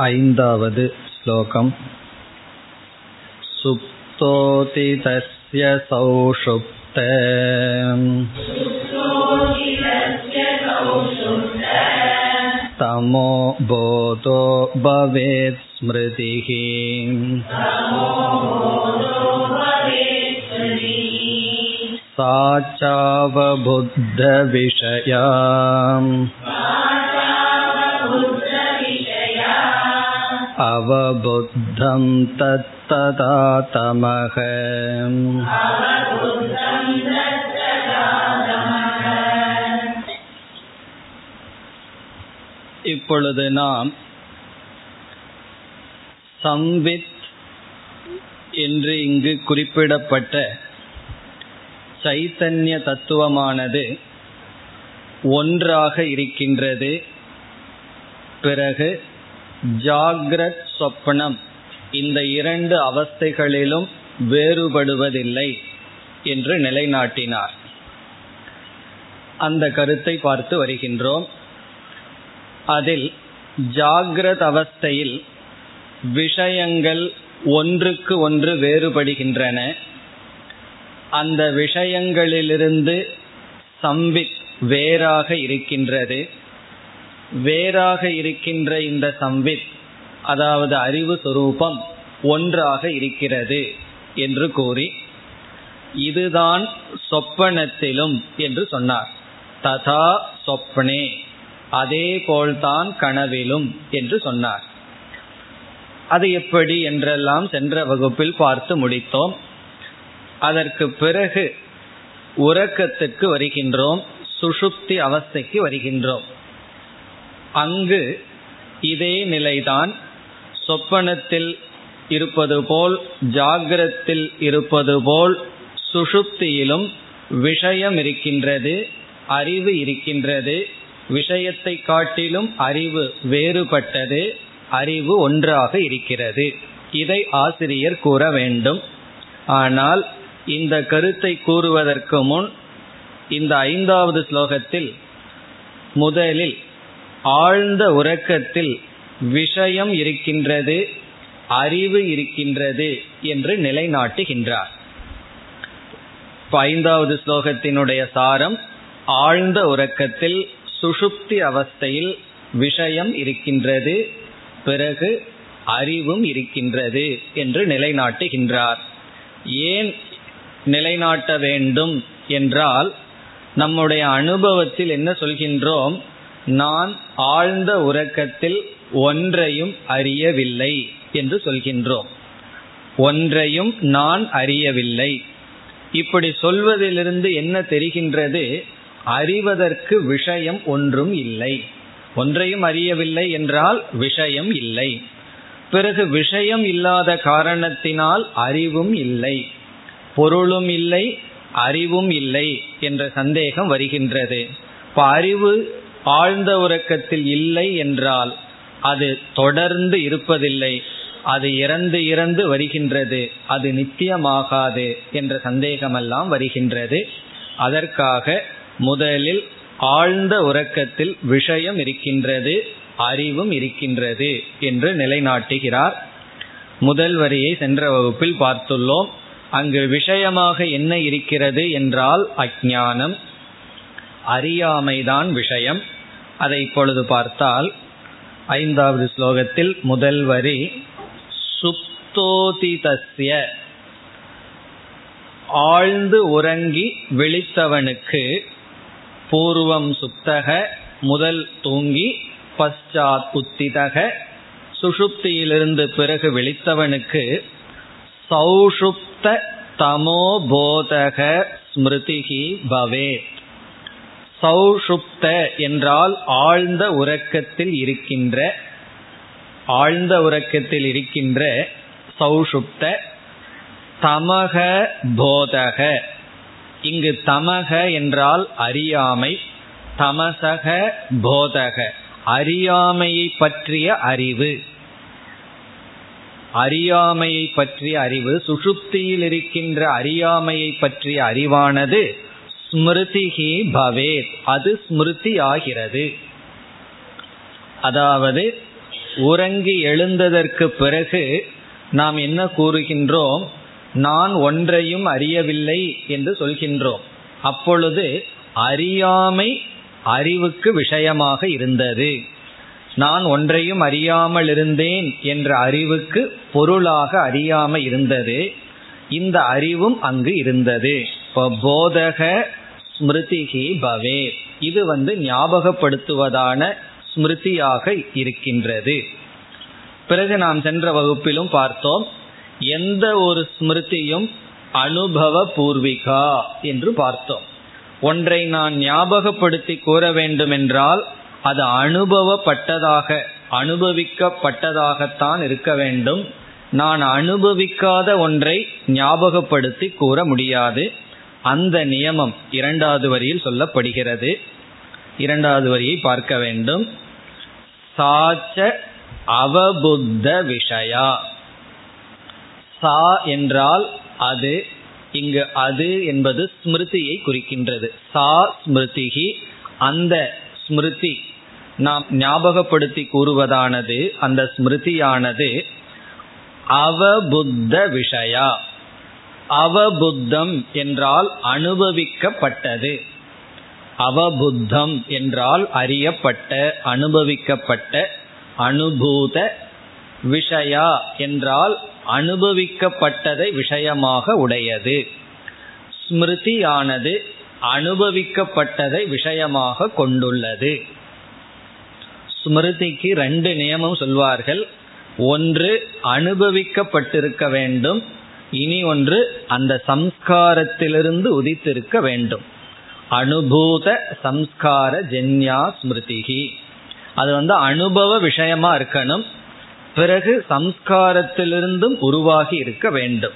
ऐन्दावद् श्लोकम् सुप्तोति तस्य सौषुप्त तमो बोधो भवेत् स्मृतिः सा चावबुद्धविषया अवबुद्धं तत्तदा तमः இப்பொழுது நாம் சம்வித் என்று இங்கு குறிப்பிடப்பட்ட சைத்தன்ய தத்துவமானது ஒன்றாக இருக்கின்றது பிறகு ஜாகிரத் சொப்னம். இந்த இரண்டு அவஸ்தைகளிலும் வேறுபடுவதில்லை என்று நிலைநாட்டினார். அந்த கருத்தை பார்த்து வருகின்றோம். அதில் ஜாகிரத் அவஸ்தையில் விஷயங்கள் ஒன்றுக்கு ஒன்று வேறுபடுகின்றன. அந்த விஷயங்களிலிருந்து சம்பித் வேறாக இருக்கின்றது. வேறாக இருக்கின்ற இந்த சம்பித் அதாவது அறிவு சுரூபம் ஒன்றாக இருக்கிறது என்று கூறி இதுதான் சொப்பனத்திலும் என்று சொன்னார். ததா சொப்னே அதே போல்தான் கனவிலும் என்று சொன்னார். அது எப்படி என்றெல்லாம் சென்ற வகுப்பில் பார்த்து முடித்தோம். அதற்கு பிறகு உறக்கத்துக்கு வருகின்றோம் சுஷுப்தி அவஸ்தைக்கு வருகின்றோம். அங்கு இதே நிலைதான் சொப்பனத்தில் இருப்பது போல் ஜாகிரத்தில் இருப்பது போல் சுஷுப்தியிலும் விஷயம் இருக்கின்றது அறிவு இருக்கின்றது. விஷயத்தை காட்டிலும் அறிவு வேறுபட்டது அறிவு ஒன்றாக இருக்கிறது. இதை ஆசிரியர் கூற வேண்டும். ஆனால் இந்த கருத்தை கூறுவதற்கு முன் இந்த ஐந்தாவது ஸ்லோகத்தில் முதலில் ஆழ்ந்த உறக்கத்தில் விஷயம் இருக்கின்றது அறிவு இருக்கின்றது என்று நிலைநாட்டுகின்றார். ஐந்தாவது ஸ்லோகத்தினுடைய சாரம் ஆழ்ந்த உறக்கத்தில் சுஷுப்தி அவஸ்தையில் விஷயம் இருக்கின்றது பிறகு அறிவும் இருக்கின்றது என்று நிலைநாட்டுகின்றார். ஏன் நிலைநாட்ட வேண்டும் என்றால் நம்முடைய அனுபவத்தில் என்ன சொல்கின்றோம்? நான் ஆழ்ந்த உறக்கத்தில் ஒன்றையும் அறியவில்லை என்று சொல்கின்றோம். ஒன்றையும் நான் அறியவில்லை. இப்படி சொல்வதிலிருந்து என்ன தெரிகின்றது? அறிவதற்கு விஷயம் ஒன்றும் இல்லை. ஒன்றையும் அறியவில்லை என்றால் விஷயம் இல்லை. பிறகு விஷயம் இல்லாத காரணத்தினால் அறிவும் இல்லை. பொருளும் இல்லை அறிவும் இல்லை என்ற சந்தேகம் வருகின்றது. இப்ப அறிவு ஆழ்ந்த உறக்கத்தில் இல்லை என்றால் அது தொடர்ந்து இருப்பதில்லை. அது இறந்து இறந்து வருகின்றது. அது நித்தியமாகாது என்ற சந்தேகமெல்லாம் வருகின்றது. அதற்காக முதலில் ஆழ்ந்த உறக்கத்தில் விஷயம் இருக்கின்றது அறிவும் இருக்கின்றது என்று நிலைநாட்டுகிறார். முதல் வரியை சென்ற வகுப்பில் பார்த்துள்ளோம். அங்கு விஷயமாக என்ன இருக்கிறது என்றால் அஜானம் அறியாமைதான் விஷயம். அதை இப்பொழுது பார்த்தால் ஐந்தாவது ஸ்லோகத்தில் முதல் வரி சுப்தோதிதஸ்ய ஆழ்ந்து உறங்கி விழித்தவனுக்கு பூர்வம் சுத்தக முதல் தூங்கி பశ్చాத் உத்திதக சுஷுப்தியிலிருந்து பிறகு விழித்தவனுக்கு சௌஷுப்த தமோபோதக ஸ்மிருதிகி பவேத் சௌஷுப்த என்றால் ஆழ்ந்த உறக்கத்தில் இருக்கின்ற ஆழ்ந்த உறக்கத்தில் இருக்கின்ற சௌஷுப்த தமக போதக. இங்கு தமக என்றால் அறியாமை தமசக போதக. அறியாமையை பற்றிய அறிவு. அறியாமையை பற்றிய அறிவு சுஷுப்தியில் இருக்கின்ற அறியாமையை பற்றிய அறிவானது ஸ்மிருதிகி பவேத். அது ஸ்மிருதி ஆகிறது அதாவது உறங்கி எழுந்ததற்கு பிறகு நாம் என்ன கூறுகின்றோம்? நான் ஒன்றையும் அறியவில்லை என்று சொல்கின்றோம். அப்பொழுது அறியாமை அறிவுக்கு விஷயமாக இருந்தது. நான் ஒன்றையும் அறியாமல் இருந்தேன் என்ற அறிவுக்கு பொருளாக அறியாமல் இருந்தது. இந்த அறிவும் அங்கு இருந்தது. போதக ஸ்மிருதிகி பவே. இது வந்து ஞாபகப்படுத்துவதான ஸ்மிருதியாக இருக்கின்றது. பிறகு நாம் சென்ற வகுப்பிலும் பார்த்தோம் எந்த ஒரு ஸ்மிருதியும் அனுபவ பூர்விகா என்று பார்த்தோம். ஒன்றை நான் ஞாபகப்படுத்தி கூற வேண்டுமென்றால் அது அனுபவப்பட்டதாக அனுபவிக்கப்பட்டதாகத்தான் இருக்க வேண்டும். நான் அனுபவிக்காத ஒன்றை ஞாபகப்படுத்தி கூற முடியாது. அந்த நியமம் இரண்டாவது வரியில் சொல்லப்படுகிறது. இரண்டாவது வரியை பார்க்க வேண்டும். சாச்ச அவபுத்த விஷயா. சா என்றால் அது இங்கு அது என்பது ஸ்மிருதியை குறிக்கின்றது. சா ஸ்மிருதிகி அந்த ஸ்மிருதி நாம் ஞாபகப்படுத்தி கூறுவதானது அந்த ஸ்மிருதியானது அவபுத்த விஷயா. அவபுத்தம் என்றால் அனுபவிக்கப்பட்டது. அவபுத்தம் என்றால் அறியப்பட்ட அனுபவிக்கப்பட்ட அனுபூத விஷயா என்றால் அனுபவிக்கப்பட்டதை விஷயமாக உடையது. ஸ்மிருதியானது அனுபவிக்கப்பட்டதை விஷயமாக கொண்டுள்ளது. ஸ்மிருதிக்கு ரெண்டு நியமம் சொல்வார்கள். ஒன்று அனுபவிக்கப்பட்டிருக்க வேண்டும். இனி ஒன்று அந்த சம்ஸ்காரத்திலிருந்து உதித்திருக்க வேண்டும். அனுபூத சம்ஸ்கார ஜென்யா ஸ்மிருதிகி அது வந்து அனுபவ விஷயமா இருக்கணும். பிறகு சம்ஸ்காரத்திலிருந்தும் உருவாகி இருக்க வேண்டும்.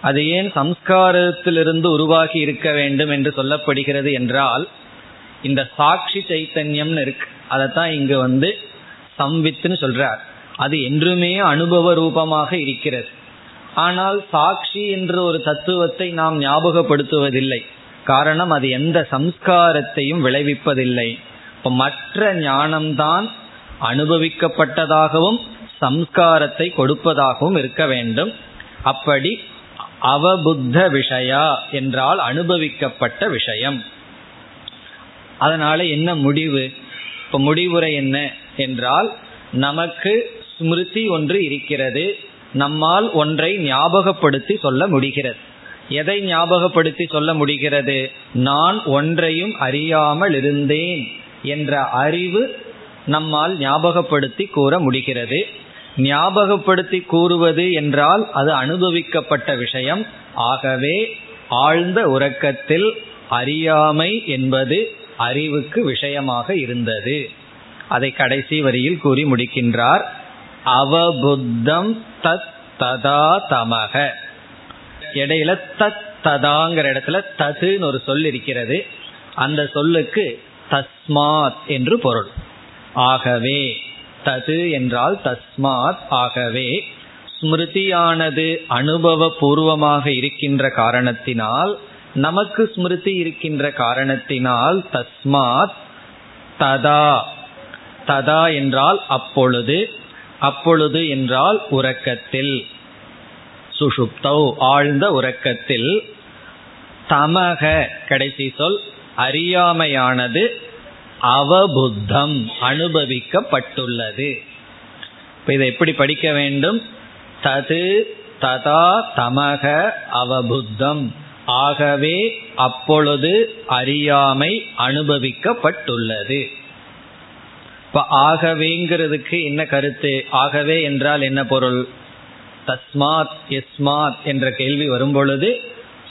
அது ஏன் சம்ஸ்காரத்திலிருந்து உருவாகி இருக்க வேண்டும் என்று சொல்லப்படுகிறது என்றால் இந்த சாட்சி சைத்தன்யம்னு இருக்கு. அதைத்தான் இங்கு வந்து சம்வித்துன்னு சொல்றார். அது என்றுமே அனுபவ ரூபமாக இருக்கிறது. ஆனால் சாட்சி என்ற ஒரு தத்துவத்தை நாம் ஞாபகப்படுத்துவதில்லை. காரணம் அது எந்த சம்ஸ்காரத்தையும் விளைவிப்பதில்லை. இப்போ மற்ற ஞானம்தான் அனுபவிக்கப்பட்டதாகவும் சம்ஸ்காரத்தை கொடுப்பதாகவும் இருக்க வேண்டும். அப்படி அவபுத்த விஷயா என்றால் அனுபவிக்கப்பட்ட விஷயம். அதனால என்ன முடிவு? இப்போ முடிவுரை என்ன? என்றால் நமக்கு ஸ்மிருதி ஒன்று இருக்கிறது. நம்மால் ஒன்றை ஞாபகப்படுத்தி சொல்ல முடிகிறது. எதை ஞாபகப்படுத்தி சொல்ல முடிகிறது? நான் ஒன்றையும் அறியாமல் இருந்தேன் என்ற அறிவு நம்மால் ஞாபகப்படுத்தி கூற முடிகிறது. ஞாபகப்படுத்தி கூறுவது என்றால் அது அனுபவிக்கப்பட்ட விஷயம். ஆகவே ஆழ்ந்த உறக்கத்தில் அறியாமை என்பது அறிவுக்கு விஷயமாக இருந்தது. அதை கடைசி வரியில் கூறி முடிக்கின்றார். அவபுத்தம் தத் ததா தமக. இடையில தத் ததாங்கிற இடத்துல ததுன்னு ஒரு சொல் இருக்கிறது. அந்த சொல்லுக்கு தஸ்மாத் என்று பொருள். ஆகவே தது என்றால் தஸ்மாத் ஆகவே ஸ்மிருதியானது அனுபவ பூர்வமாக இருக்கின்ற காரணத்தினால் நமக்கு ஸ்மிருதி இருக்கின்ற காரணத்தினால் தஸ்மாத் ததா. ததா என்றால் அப்பொழுது அப்பொழுது என்றால் உறக்கத்தில். சுஷுப்தௌ ஆழ்ந்த உறக்கத்தில். தமக கடைசி சொல் அறியாமையானது அவபுத்தம் அனுபவிக்கப்பட்டுள்ளது. இப்போ இதை எப்படி படிக்க வேண்டும்? தது ததா தமக அவபுத்தம். ஆகவே அப்பொழுது அறியாமை அனுபவிக்கப்பட்டுள்ளது. இப்ப ஆகவேங்கிறதுக்கு என்ன கருத்து? ஆகவே என்றால் என்ன பொருள்? தஸ்மாத் எஸ்மாத் என்ற கேள்வி வரும்பொழுது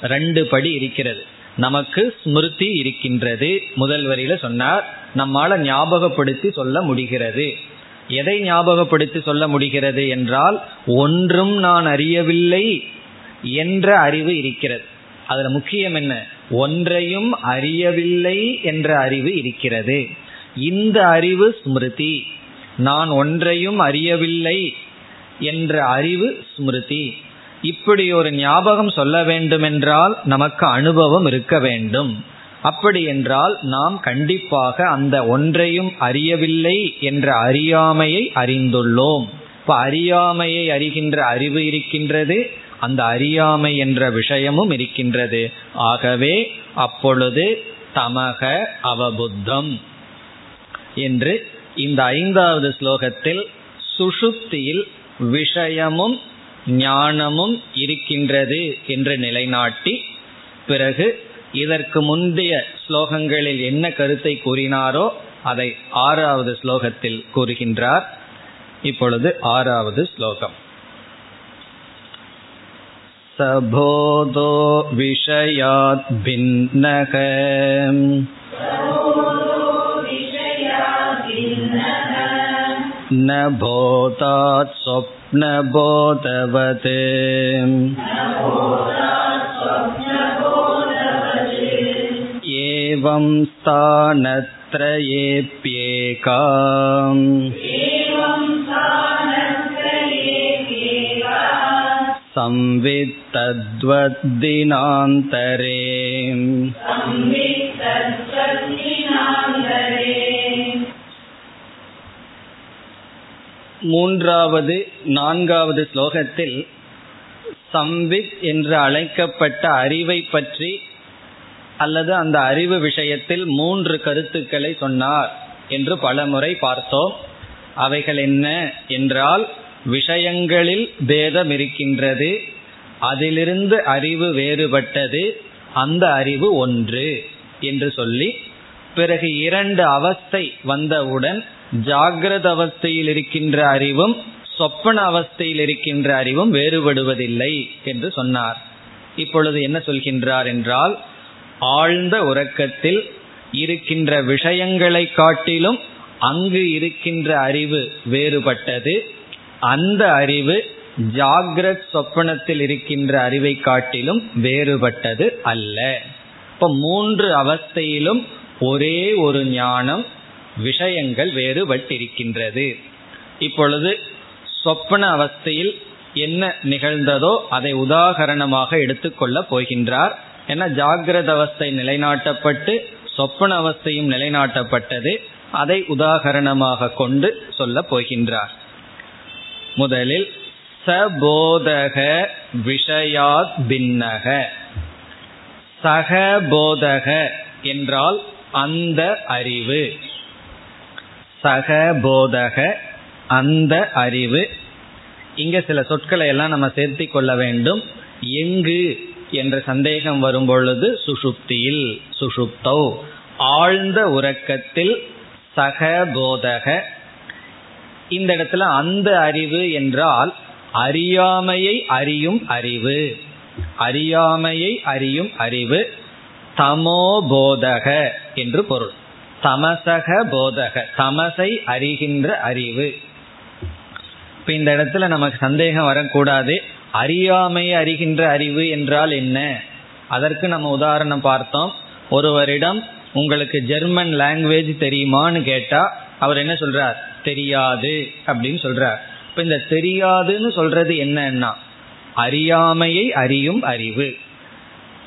ரெண்டு படி இருக்கிறது. நமக்கு ஸ்மிருதி இருக்கின்றது. முதல் வரியில சொன்னார் நம்மால ஞாபகப்படுத்தி சொல்ல முடிகிறது. எதை ஞாபகப்படுத்தி சொல்ல முடிகிறது என்றால் ஒன்றும் நான் அறியவில்லை என்ற அறிவு இருக்கிறது. அதுல முக்கியம் என்ன? ஒன்றையும் அறியவில்லை என்ற அறிவு இருக்கிறது. இந்த அறிவு ஸ்மிருதி. நான் ஒன்றையும் அறியவில்லை என்ற அறிவு ஸ்மிருதி. இப்படி ஒரு ஞாபகம் சொல்ல வேண்டுமென்றால் நமக்கு அனுபவம் இருக்க வேண்டும். அப்படி என்றால் நாம் கண்டிப்பாக அந்த ஒன்றையும் அறியவில்லை என்ற அறியாமையை அறிந்துள்ளோம். இப்ப அறியாமையை அறிகின்ற அறிவு இருக்கின்றது அந்த அறியாமை என்ற விஷயமும் இருக்கின்றது. ஆகவே அப்பொழுது தமக அவபுத்தம். என்று இந்த ஐந்தாவது ஸ்லோகத்தில் சுஷுப்தியில் விஷயமும் ஞானமும் இருக்கின்றது என்று நிலைநாட்டி பிறகு இதற்கு முந்தைய ஸ்லோகங்களில் என்ன கருத்தை கூறினாரோ அதை ஆறாவது ஸ்லோகத்தில் கூறுகின்றார். இப்பொழுது ஆறாவது ஸ்லோகம். சபோதோ விஷயாத் பின்னக. न बोधात् स्वप्नबोधवत् एवं स्थानत्रयेऽप्येका संवित्तद्वद्दिनान्तरे மூன்றாவது நான்காவது ஸ்லோகத்தில் சம்வித் என்று அழைக்கப்பட்ட அறிவை பற்றி அல்லது அந்த அறிவு விஷயத்தில் மூன்று கருத்துக்களை சொன்னார் என்று பலமுறை பார்த்தோம். அவைகள் என்ன என்றால் விஷயங்களில் பேதம் இருக்கின்றது அதிலிருந்து அறிவு வேறுபட்டது அந்த அறிவு ஒன்று என்று சொல்லி பிறகு இரண்டு அவஸ்தை வந்தவுடன் ஜாகிரத அவஸ்தையில் இருக்கின்ற அறிவும் சொப்பன அவஸ்தையில் இருக்கின்ற அறிவும் வேறுபடுவதில்லை என்று சொன்னார். இப்பொழுது என்ன சொல்கின்றார் என்றால் ஆழ்ந்த உறக்கத்தில் இருக்கின்ற விஷயங்களை காட்டிலும் அங்கு இருக்கின்ற அறிவு வேறுபட்டது. அந்த அறிவு ஜாகிரத் சொப்பனத்தில் இருக்கின்ற அறிவை காட்டிலும் வேறுபட்டது அல்ல. இப்ப மூன்று அவஸ்தையிலும் ஒரே ஒரு ஞானம் விஷயங்கள் வேறுபட்டிருக்கின்றது. இப்பொழுது சொப்பன அவஸ்தையில் என்ன நிகழ்ந்ததோ அதை உதாகரணமாக எடுத்துக்கொள்ள போகின்றார். என ஜாகிரத அவஸ்தை நிலைநாட்டப்பட்டு சொப்பன அவஸ்தையும் நிலைநாட்டப்பட்டது. அதை உதாகரணமாக கொண்டு சொல்ல போகின்றார். முதலில் சபோதக விஷயாத் பின்னக. சகபோதக என்றால் அந்த அறிவு. சகபோதக அந்த அறிவு. இங்க சில சொற்களை எல்லாம் நம்ம சேர்த்தி கொள்ள வேண்டும். எங்கு என்ற சந்தேகம் வரும் பொழுது சுஷுப்தியில் சுஷுப்தௌ. ஆழ்ந்த உறக்கத்தில் சகபோதக இந்த இடத்துல அந்த அறிவு என்றால் அறியாமையை அறியும் அறிவு. அறியாமையை அறியும் அறிவு. தமோபோதக என்று பொருள். தமசக போதக தமசை அறிகின்ற அறிவு. இப்ப இந்த இடத்துல நமக்கு சந்தேகம் வரக்கூடாது. அறியாமை அறிகின்ற அறிவு என்றால் என்ன? அதற்கு நம்ம உதாரணம் பார்த்தோம். ஒருவரிடம் உங்களுக்கு ஜெர்மன் லாங்குவேஜ் தெரியுமான்னு கேட்டா அவர் என்ன சொல்றார்? தெரியாது அப்படின்னு சொல்றார். இப்ப இந்த தெரியாதுன்னு சொல்றது என்னன்னா அறியாமையை அறியும் அறிவு.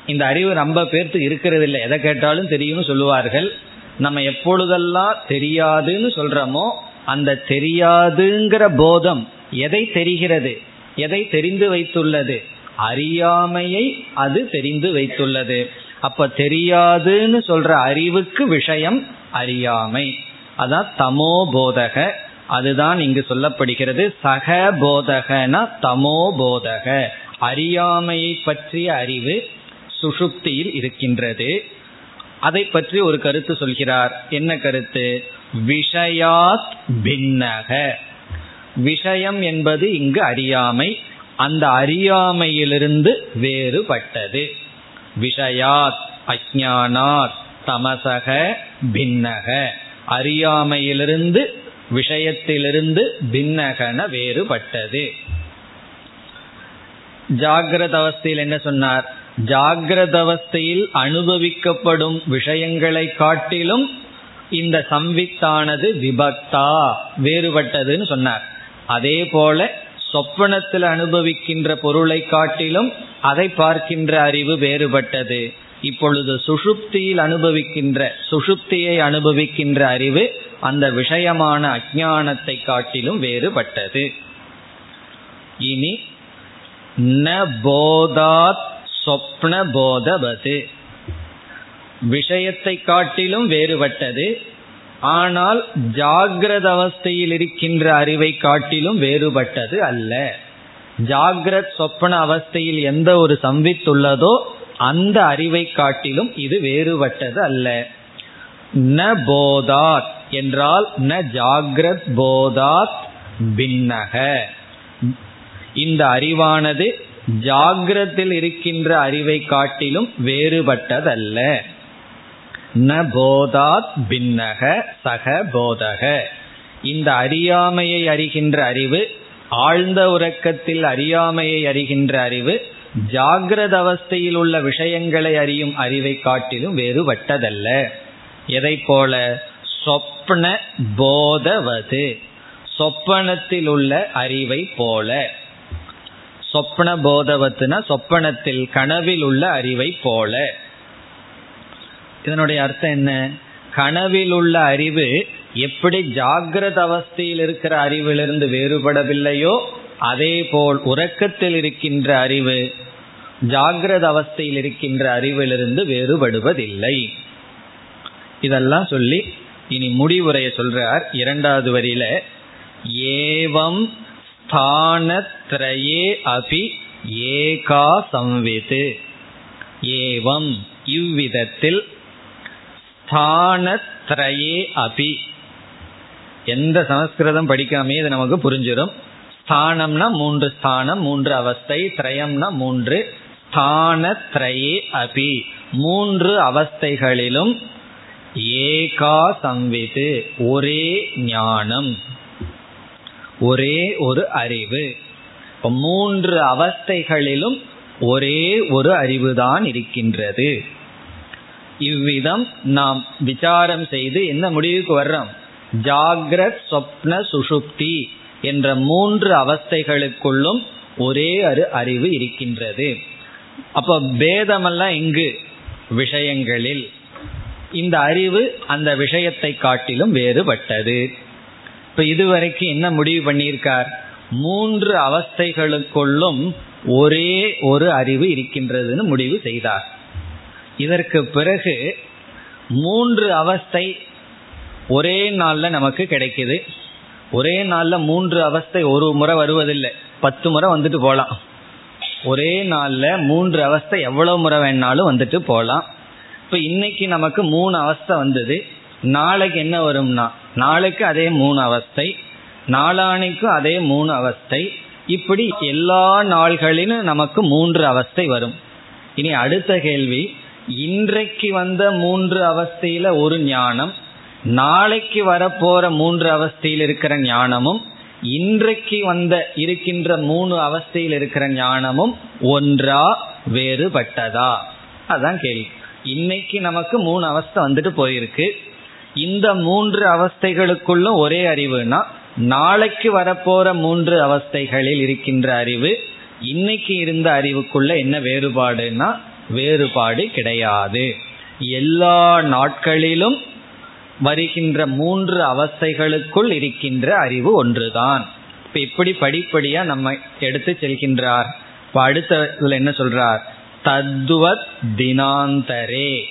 இந்த அறிவு ரொம்ப பேர்த்து இருக்கிறது இல்லை எதை கேட்டாலும் தெரியும்னு சொல்லுவார்கள். நம்ம எப்பொழுதெல்லாம் தெரியாதுன்னு சொல்றோமோ அந்த தெரியாதுங்கிற போதம் எதை தெரிகிறது? எதை தெரிந்து வைத்துள்ளது? அறியாமையை அது தெரிந்து வைத்துள்ளது. அப்ப தெரியாதுன்னு சொல்ற அறிவுக்கு விஷயம் அறியாமை. அதான் தமோ போதக. அதுதான் இங்கு சொல்லப்படுகிறது. சக போதகனா தமோ போதக. அறியாமையை பற்றிய அறிவு சுஷுப்தியில் இருக்கின்றது. அதை பற்றி ஒரு கருத்து சொல்கிறார். என்ன கருத்து? விஷயாத் பின்னக. விஷயம் என்பது இங்கு அறியாமை அந்த அறியாமையிலிருந்து வேறுபட்டது. விஷயாத் அஜானாத் தமசக பின்னக. அறியாமையிலிருந்து விஷயத்திலிருந்து பின்னகன வேறுபட்டது. ஜாகிரத அவஸ்தையில் என்ன சொன்னார்? ஜாகிரத அவஸ்தையில் அனுபவிக்கப்படும் விஷயங்களை காட்டிலும் இந்த சம்வித்தானது விபக்தா வேறுபட்டதுன்னு சொன்னார். அதே போல சொப்பனத்தில் அனுபவிக்கின்ற பொருளை காட்டிலும் அதை பார்க்கின்ற அறிவு வேறுபட்டது. இப்பொழுது சுஷுப்தியில் அனுபவிக்கின்ற சுஷுப்தியை அனுபவிக்கின்ற அறிவு அந்த விஷயமான அஜானத்தை காட்டிலும் வேறுபட்டது. இனி ந போதாத் சொப்ன போதவது விஷயத்தை காட்டிலும் வேறுபட்டது. ஆனால் ஜாகிரத அவஸ்தையில் இருக்கின்ற அறிவை காட்டிலும் வேறுபட்டது அல்ல. ஜாகிரத் சொப்பன அவஸ்தையில் எந்த ஒரு சம்வித் உள்ளதோ அந்த அறிவை காட்டிலும் இது வேறுபட்டது அல்ல. ந போதாத் என்றால் ந ஜாகிரத் போதாத் பின்னக. இந்த அறிவானது ஜாகிரத்தில் இருக்கின்ற அறிவை காட்டிலும் வேறுபட்டதல்ல. ந போதாத் பின்னக சக போதக. இந்த அறியாமையை அறிகின்ற அறிவு ஆழ்ந்த உறக்கத்தில் அறியாமையை அறிகின்ற அறிவு ஜாகிரத அவஸ்தையில் உள்ள விஷயங்களை அறியும் அறிவை காட்டிலும் வேறுபட்டதல்ல. எதை போல? சொப்ன போதவது. சொப்பனத்தில் உள்ள அறிவை போல. சொப்ன போதவத்துனா சொப்பனத்தில் கனவில் உள்ள அறிவை போல. இதனுடைய அர்த்தம் என்ன? கனவில் உள்ள அறிவு எப்படி ஜாகிரத அவஸ்தையில் இருக்கிற அறிவிலிருந்து வேறுபடவில்லையோ அதே போல் உறக்கத்தில் இருக்கின்ற அறிவு ஜாகிரத அவஸ்தையில் இருக்கின்ற அறிவிலிருந்து வேறுபடுவதில்லை. இதெல்லாம் சொல்லி இனி முடிவுரைய சொல்றார் இரண்டாவது வரியில ஏவம் ஸ்தானத்ரயே அபி ஏகா சம்வித்து ஏவம் இவ்விதத்தில் ஸ்தானத்ரயே அபி. எந்த சமஸ்கிருதம் படிக்காமே இது நமக்கு புரிஞ்சிடும் ஸ்தானம்னா மூன்று ஸ்தானம் மூன்று அவஸ்தை திரயம்னா மூன்று ஸ்தானத்ரயே அபி. மூன்று அவஸ்தைகளிலும் ஏகா சம்வித்து ஒரே ஞானம். ஒரே ஒரு அறிவு. மூன்று அவஸ்தைகளிலும் ஒரே ஒரு அறிவுதான் இருக்கின்றது. இவ்விதம் நாம் விசாரம் செய்து என்ன முடிவுக்கு வர்றோம்? ஜாகிரத் சொப்ன சுஷுப்தி என்ற மூன்று அவஸ்தைகளுக்குள்ளும் ஒரே ஒரு அறிவு இருக்கின்றது. அப்போ பேதமெல்லாம் இங்கு விஷயங்களில். இந்த அறிவு அந்த விஷயத்தை காட்டிலும் வேறுபட்டது. இப்ப இதுவரைக்கும் என்ன முடிவு பண்ணியிருக்கார்? மூன்று அவஸ்தைகளுக்குள்ளும் ஒரே ஒரு அறிவு இருக்கின்றதுன்னு முடிவு செய்தார். இதற்கு பிறகு மூன்று அவஸ்தை ஒரே நாள்ல நமக்கு கிடைக்குது. ஒரே நாள்ல மூன்று அவஸ்தை ஒரு முறை வருவதில்லை. பத்து முறை வந்துட்டு போகலாம் ஒரே நாள்ல மூன்று அவஸ்தை எவ்வளவு முறை வேணாலும் வந்துட்டு போகலாம் இப்ப இன்னைக்கு நமக்கு மூணு அவஸ்தை வந்தது. நாளைக்கு என்ன வரும்னா நாளைக்கு அதே மூணு அவஸ்தை நாளானைக்கும் அதே மூணு அவஸ்தை இப்படி எல்லா நாள்களிலும் நமக்கு மூன்று அவஸ்தை வரும். இனி அடுத்த கேள்வி இன்றைக்கு வந்த மூன்று அவஸ்தையில ஒரு ஞானம் நாளைக்கு வரப்போற மூன்று அவஸ்தையில் இருக்கிற ஞானமும் இன்றைக்கு வந்த இருக்கின்ற மூணு அவஸ்தையில் இருக்கிற ஞானமும் ஒன்றா வேறுபட்டதா? அதான் கேள்வி. இன்னைக்கு நமக்கு மூணு அவஸ்தை வந்துட்டு போயிருக்கு. இந்த மூன்று அவஸ்தைகளுக்குள்ளும் ஒரே அறிவுனா நாளைக்கு வரப்போற மூன்று அவஸ்தைகளில் இருக்கின்ற அறிவு இன்னைக்கு இருந்த அறிவுக்குள்ள என்ன வேறுபாடுனா வேறுபாடு கிடையாது. எல்லா நாட்களிலும் வருகின்ற மூன்று அவஸ்தைகளுக்குள் இருக்கின்ற அறிவு ஒன்றுதான். இப்ப இப்படி படிப்படியா நம்ம எடுத்து செல்கின்றார். இப்ப அடுத்த என்ன சொல்றார்? தத்துவத் தினாந்தரே.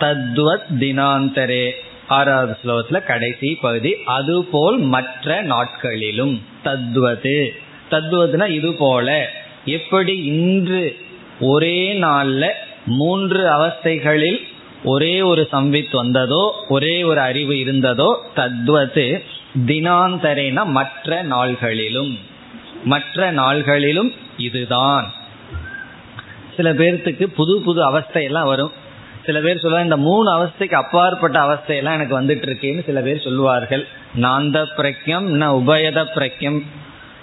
தத்வத் தினாந்தரே. ஆறாவது ஸ்லோகத்துல கடைசி பகுதி அதுபோல் மற்ற நாட்களிலும். தத்வது தத்வதுனா இது போல எப்படி இன்று ஒரே நாள்ல மூன்று அவஸ்தைகளில் ஒரே ஒரு சம்வித் வந்ததோ ஒரே ஒரு அறிவு இருந்ததோ தத்வது தினாந்தரேன மற்ற நாள்களிலும். மற்ற நாள்களிலும் இதுதான். சில பேர்த்துக்கு புது புது அவஸ்தையெல்லாம் வரும். சில பேர் சொல்லுவாங்க இந்த மூணு அவஸ்தைக்கு அப்பாற்பட்ட அவஸ்தையெல்லாம் எனக்கு வந்துட்டு இருக்கேன்னு சில பேர் சொல்லுவார்கள். நாந்த பிரக்யம் ந உபயத பிரக்யம்.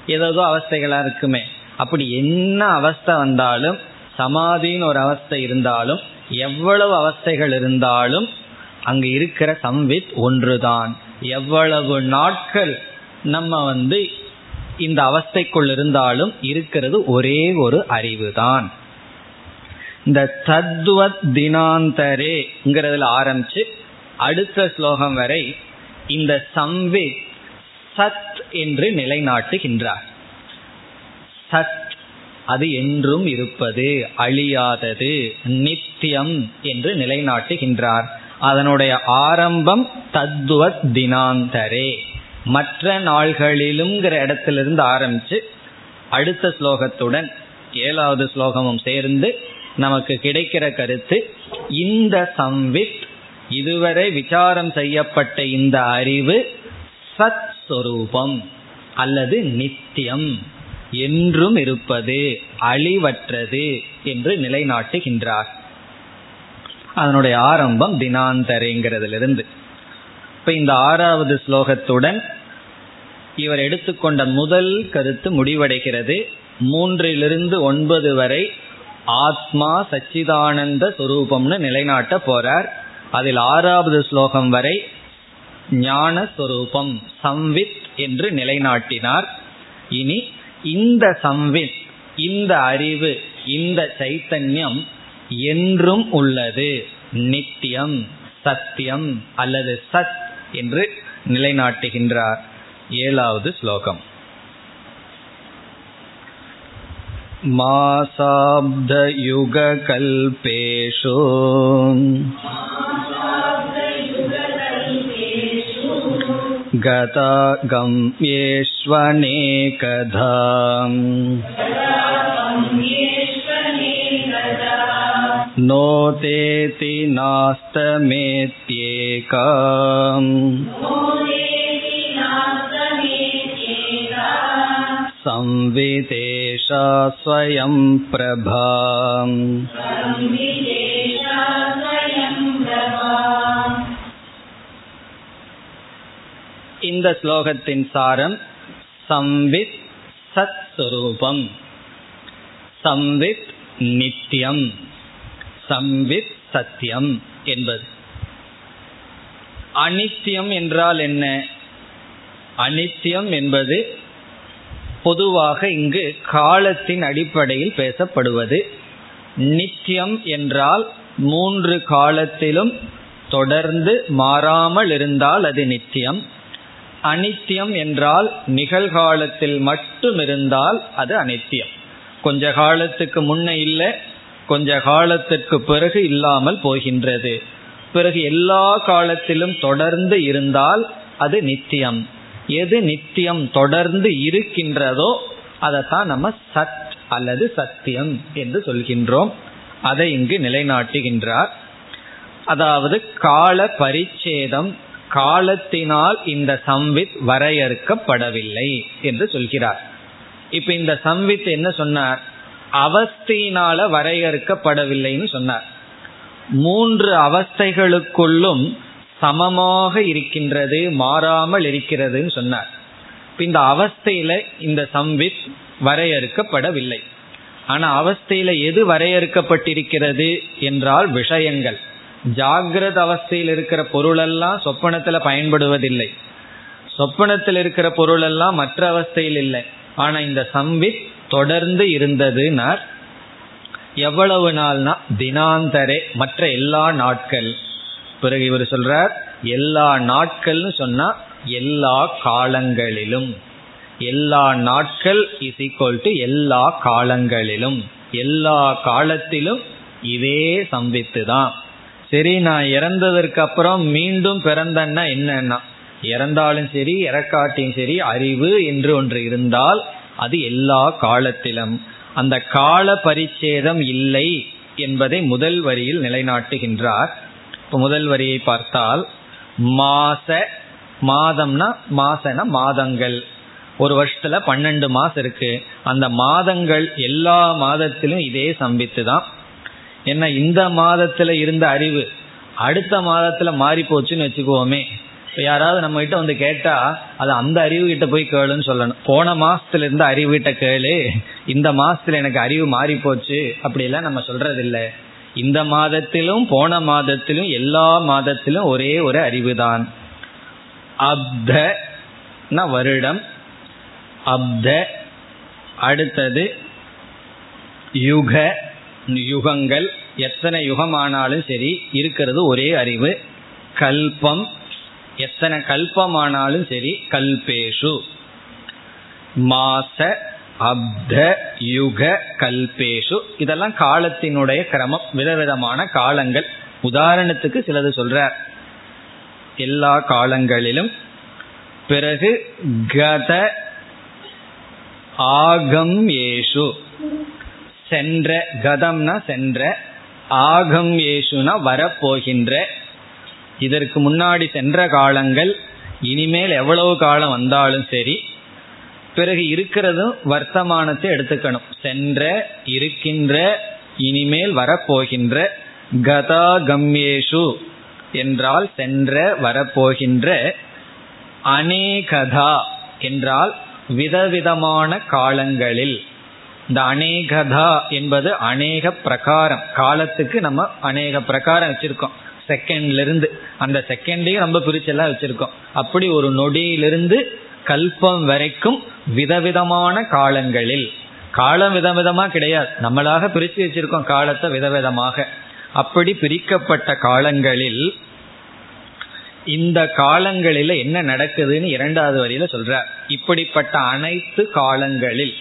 ஏதோ அவஸ்தைகளா இருக்குமே. அப்படி என்ன அவஸ்தை வந்தாலும் சமாதின்னு ஒரு அவஸ்தை இருந்தாலும் எவ்வளவு அவஸ்தைகள் இருந்தாலும் அங்கு இருக்கிற சம்வித் ஒன்றுதான். எவ்வளவு நாட்கள் நம்ம வந்து இந்த அவஸ்தைக்குள் இருந்தாலும் இருக்கிறது ஒரே ஒரு அறிவு தான் இந்த தத்துவத் தினாந்தரேங்கிறதுல ஆரம்பிச்சு அடுத்த ஸ்லோகம் வரை இந்த சம்வித் சத் என்று நிலைநாட்டுகின்றார். சத் அது என்றும் இருப்பது அழியாதது நித்தியம் என்று நிலைநாட்டுகின்றார். அதனுடைய ஆரம்பம் தத்துவத் தினாந்தரே. மற்ற நாள்களிலும்ங்கிற இடத்திலிருந்து ஆரம்பிச்சு அடுத்த ஸ்லோகத்துடன் ஏழாவது ஸ்லோகமும் சேர்ந்து நமக்கு கிடைக்கிற கருத்து இந்த சம்வித் இதுவரை விசாரம் செய்யப்பட்ட இந்த அறிவு சத் சொரூபம் அல்லது நித்தியம் என்றும் இருப்பது அழிவற்றது என்று நிலைநாட்டுகின்றார். அதனுடைய ஆரம்பம் தினாந்தரைங்கிறதுலிருந்து. இப்ப இந்த ஆறாவது ஸ்லோகத்துடன் இவர் எடுத்துக்கொண்ட முதல் கருத்து முடிவடைகிறது. மூன்றிலிருந்து ஒன்பது வரை ஆத்மா சச்சிதானந்த சுரூபம்னு நிலைநாட்ட போறார். அதில் ஆறாவது ஸ்லோகம் வரை ஞான சொரூபம் சம்வித் என்று நிலைநாட்டினார். இனி இந்த சம்வித் இந்த அறிவு இந்த சைத்தன்யம் என்றும் உள்ளது. நித்தியம் சத்தியம் அல்லது சத் என்று நிலைநாட்டுகின்றார். ஏழாவது ஸ்லோகம். मासाब्दयुगकल्पेषु गता गम्येष्वनेकधा नोतेति नास्तमेत्येका संविदेशा स्वयं प्रभा இந்த ஸ்லோகத்தின் சாரம் சம்வித் சத் சுரூபம் சம்வித் நித்தியம் சம்வித் சத்தியம் என்பது அனித்தியம் என்றால் என்ன அனித்தியம் என்பது பொதுவாக இங்கு காலத்தின் அடிப்படையில் பேசப்படுவது. நித்தியம் என்றால் மூன்று காலத்திலும் தொடர்ந்து மாறாமல் இருந்தால் அது நித்தியம். அனித்தியம் என்றால் நிகழ்காலத்தில் மட்டும் இருந்தால் அது அனித்தியம். கொஞ்ச காலத்துக்கு முன்ன இல்லை கொஞ்ச காலத்திற்கு பிறகு இல்லாமல் போகின்றது. பிறகு எல்லா காலத்திலும் தொடர்ந்து இருந்தால் அது நித்தியம். எது நித்தியம் தொடர்ந்து இருக்கின்றதோ அதைத்தான் நம்ம சத் அல்லது சத்தியம் என்று சொல்கின்றோம். அதை இங்கு நிலைநாட்டுகின்றார். அதாவது கால பரிச்சேதம் காலத்தினால் இந்த சம்வித் வரையறுக்கப்படவில்லை என்று சொல்கிறார். இப்ப இந்த சம்வித் என்ன சொன்னார்? அவஸ்தையினால வரையறுக்கப்படவில்லைன்னு சொன்னார். மூன்று அவஸ்தைகளுக்குள்ளும் சமமாக இருக்கின்றது மாறாமல் இருக்கிறதுன்னு சொன்னார். இந்த அவஸ்தையில இந்த சம்வித் வரையறுக்கப்படவில்லை. ஆனா அவஸ்தையில எது வரையறுக்கப்பட்டிருக்கிறது என்றால் விஷயங்கள். ஜாகிரத அவஸ்தையில் இருக்கிற பொருளெல்லாம் சொப்பனத்துல பயன்படுவதில்லை. சொப்பனத்தில் இருக்கிற பொருளெல்லாம் மற்ற அவஸ்தையில் இல்லை. ஆனா இந்த சம்வித் தொடர்ந்து இருந்ததுனார். எவ்வளவு நாள்னா தினாந்தரே மற்ற எல்லா நாட்கள். பிறகு இவர் சொல்றார் எல்லா நாட்கள்னு சொன்னா எல்லா காலங்களிலும். எல்லா நாட்கள் இஸ் ஈக்வல் டு எல்லா காலங்களிலும். எல்லா காலத்திலும் இதே சம்பித்து தான் சரி நான் இறந்ததற்கு அப்புறம் மீண்டும் பிறந்தன்னா என்னன்னா? இறந்தாலும் சரி இறக்காட்டியும் சரி அறிவு என்று ஒன்று இருந்தால் அது எல்லா காலத்திலும். அந்த கால பரிச்சேதம் இல்லை என்பதை முதல் வரியில் நிலைநாட்டுகின்றார். முதல் வரியை பார்த்தால் மாச மாதம்னா மாசன மாதங்கள். ஒரு வருஷத்துல பன்னெண்டு மாசம் இருக்கு. அந்த மாதங்கள் எல்லா மாதத்திலும் இதே சம்பித்து தான் என்ன இந்த மாதத்துல இருந்த அறிவு அடுத்த மாதத்துல மாறி போச்சுன்னு வச்சுக்குவோமே இப்போ யாராவது நம்ம கிட்ட வந்து கேட்டா அது அந்த அறிவு கிட்ட போய் கேளுன்னு சொல்லணும். போன மாசத்துல இருந்த அறிவு கிட்ட கேளு. இந்த மாசத்துல எனக்கு அறிவு மாறி போச்சு அப்படிலாம் நம்ம சொல்றது இல்லை இந்த மாதத்திலும் போன மாதத்திலும் எல்லா மாதத்திலும் ஒரே ஒரு அறிவுதான். அப்த வருடம். அப்த அடுத்தது யுக யுகங்கள். எத்தனை யுகமானாலும் சரி இருக்கிறது ஒரே அறிவு. கல்பம் எத்தனை கல்பமானாலும் சரி கல்பேஷு. மாச அப்த யுக கல்பேஷு. இதெல்லாம் காலத்தினுடைய கிரமம் விதவிதமான காலங்கள். உதாரணத்துக்கு சிலது சொல்றார். எல்லா காலங்களிலும். பிறகு கத ஆகம் ஏஷு. சென்ற கதம்னா சென்ற ஆகம் ஏசுனா வரப்போகின்ற. இதற்கு முன்னாடி சென்ற காலங்கள் இனிமேல் எவ்வளவு காலம் வந்தாலும் சரி பிறகு இருக்கிறதும் வர்த்தமானத்தை எடுத்துக்கணும். சென்ற இருக்கின்ற இனிமேல் வரப்போகின்ற கதா கம்யேஷு என்றால் சென்ற வரப்போகின்ற அநேகதா என்றால் விதவிதமான காலங்களில். இந்த அநேகதா என்பது அநேக பிரகாரம். காலத்துக்கு நம்ம அநேக பிரகாரம் வச்சிருக்கோம். செகண்ட்ல இருந்து அந்த செகண்டையும் ரொம்ப பிரிச்செல்லாம் வச்சிருக்கோம். அப்படி ஒரு நொடியிலிருந்து கல்பம் வரைக்கும் விதவிதமான காலங்களில். காலம் விதவிதமா கிடையாது. நம்மளாக பிரித்து வச்சிருக்கோம் காலத்தை விதவிதமாக. அப்படி பிரிக்கப்பட்ட காலங்களில் இந்த காலங்களில என்ன நடக்குதுன்னு இரண்டாவது வரியில சொல்றார். இப்படிப்பட்ட அனைத்து காலங்களில்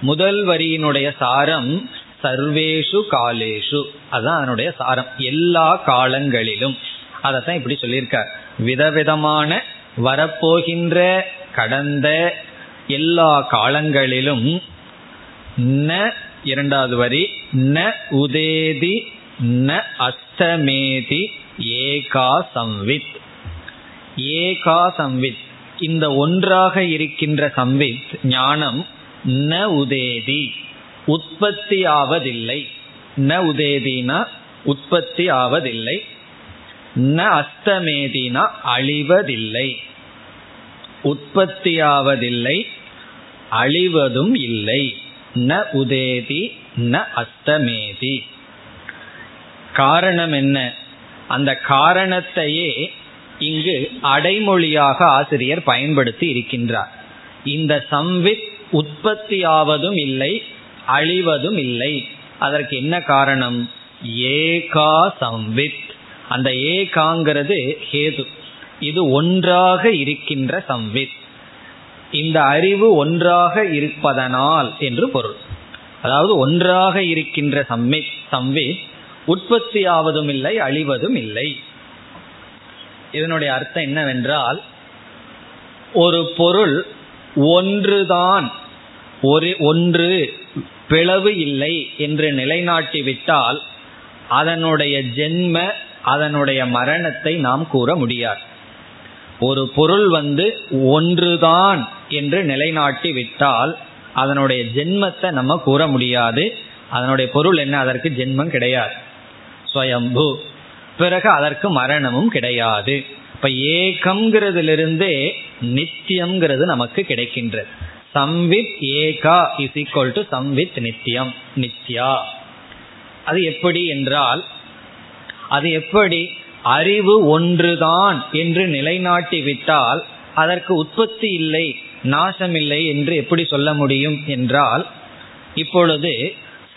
முதல் வரியினுடைய சாரம் சர்வேஷு காலேஷு. அதுதான் அதனுடைய சாரம். எல்லா காலங்களிலும். அதைத்தான் இப்படி சொல்லியிருக்கார். விதவிதமான வரப்போகின்ற கடந்த எல்லா காலங்களிலும் ந இரண்டாவது வரி ந உதேதி ந அஸ்தமேதி ஏகா சம்வித். ஏகா சம்வித். இந்த ஒன்றாக இருக்கின்ற சம்வித் ஞானம் ந உதேதி உற்பத்தி ஆவதில்லை. ந உதேதினா உற்பத்தி ஆவதில்லை. ந அஸ்தமேதினா அழிவதில்லை. உற்பத்தியாவதில்லை அழிவதும் இல்லை. ந உதேதி ந அஸ்தமேதி. காரணம் என்ன? அந்த காரணத்தையே இங்கு அடைமொழியாக ஆசிரியர் பயன்படுத்தி இருக்கின்றார். இந்த சம்வித் உற்பத்தியாவதும் இல்லை அழிவதும் இல்லை. அதற்கு என்ன காரணம்? ஏகா சம்வித். அந்த ஏகாங்கிறது ஹேது இது ஒன்றாக இருக்கின்ற சம்வித். இந்த அறிவு ஒன்றாக இருப்பதனால் என்று பொருள். அதாவது ஒன்றாக இருக்கின்ற சம்மித் சம்வித் உற்பத்தியாவதும் இல்லை அழிவதும் இல்லை. இதனுடைய அர்த்தம் என்னவென்றால் ஒரு பொருள் ஒன்றுதான் ஒரு ஒன்று பிளவு இல்லை என்று நிலைநாட்டிவிட்டால் அதனுடைய ஜென்ம அதனுடைய மரணத்தை நாம் கூற முடியாது. ஒரு பொருள் வந்து ஒன்றுதான் என்று நிலைநாட்டி விட்டால் அதனுடைய ஜென்மத்தை நம்ம கூற முடியாது. அதனுடைய பொருள் என்ன? அதற்கு ஜென்மம் கிடையாது. ஸ்வயம்பு. பிறகு அதற்கு மரணமும் கிடையாது. இப்ப ஏகம்ங்கிறதுலிருந்தே நித்தியம்ங்கிறது நமக்கு கிடைக்கின்றது. சம்வித் ஏகா இஸ் ஈக்வல் டு சம்வித் நித்தியம். நித்யா. அது எப்படி என்றால் அது எப்படி அறிவு ஒன்றுதான் என்று நிலைநாட்டி விட்டால் அதற்கு உற்பத்தி இல்லை நாசம் இல்லை என்று எப்படி சொல்ல முடியும் என்றால் இப்பொழுது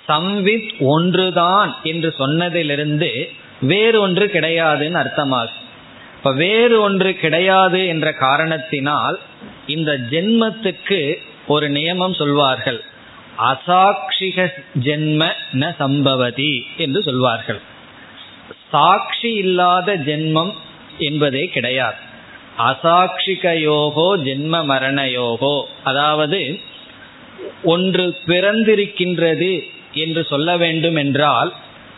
சம்வித் ஒன்றுதான் என்று சொன்னதிலிருந்து வேறு ஒன்று கிடையாதுன்னு அர்த்தமாகும். இப்ப வேறு ஒன்று கிடையாது என்ற காரணத்தினால் இந்த ஜென்மத்துக்கு ஒரு நியமம் சொல்வார்கள். அசாட்சிக ஜென்ம ந சம்பவதி என்று சொல்வார்கள். சாட்சி இல்லாத ஜென்மம் என்பதே கிடையாது. அசாட்சிகயோகோ ஜென்ம மரணயோகோ. அதாவது ஒன்று பிறந்திருக்கின்றது என்று சொல்ல வேண்டும் என்றால்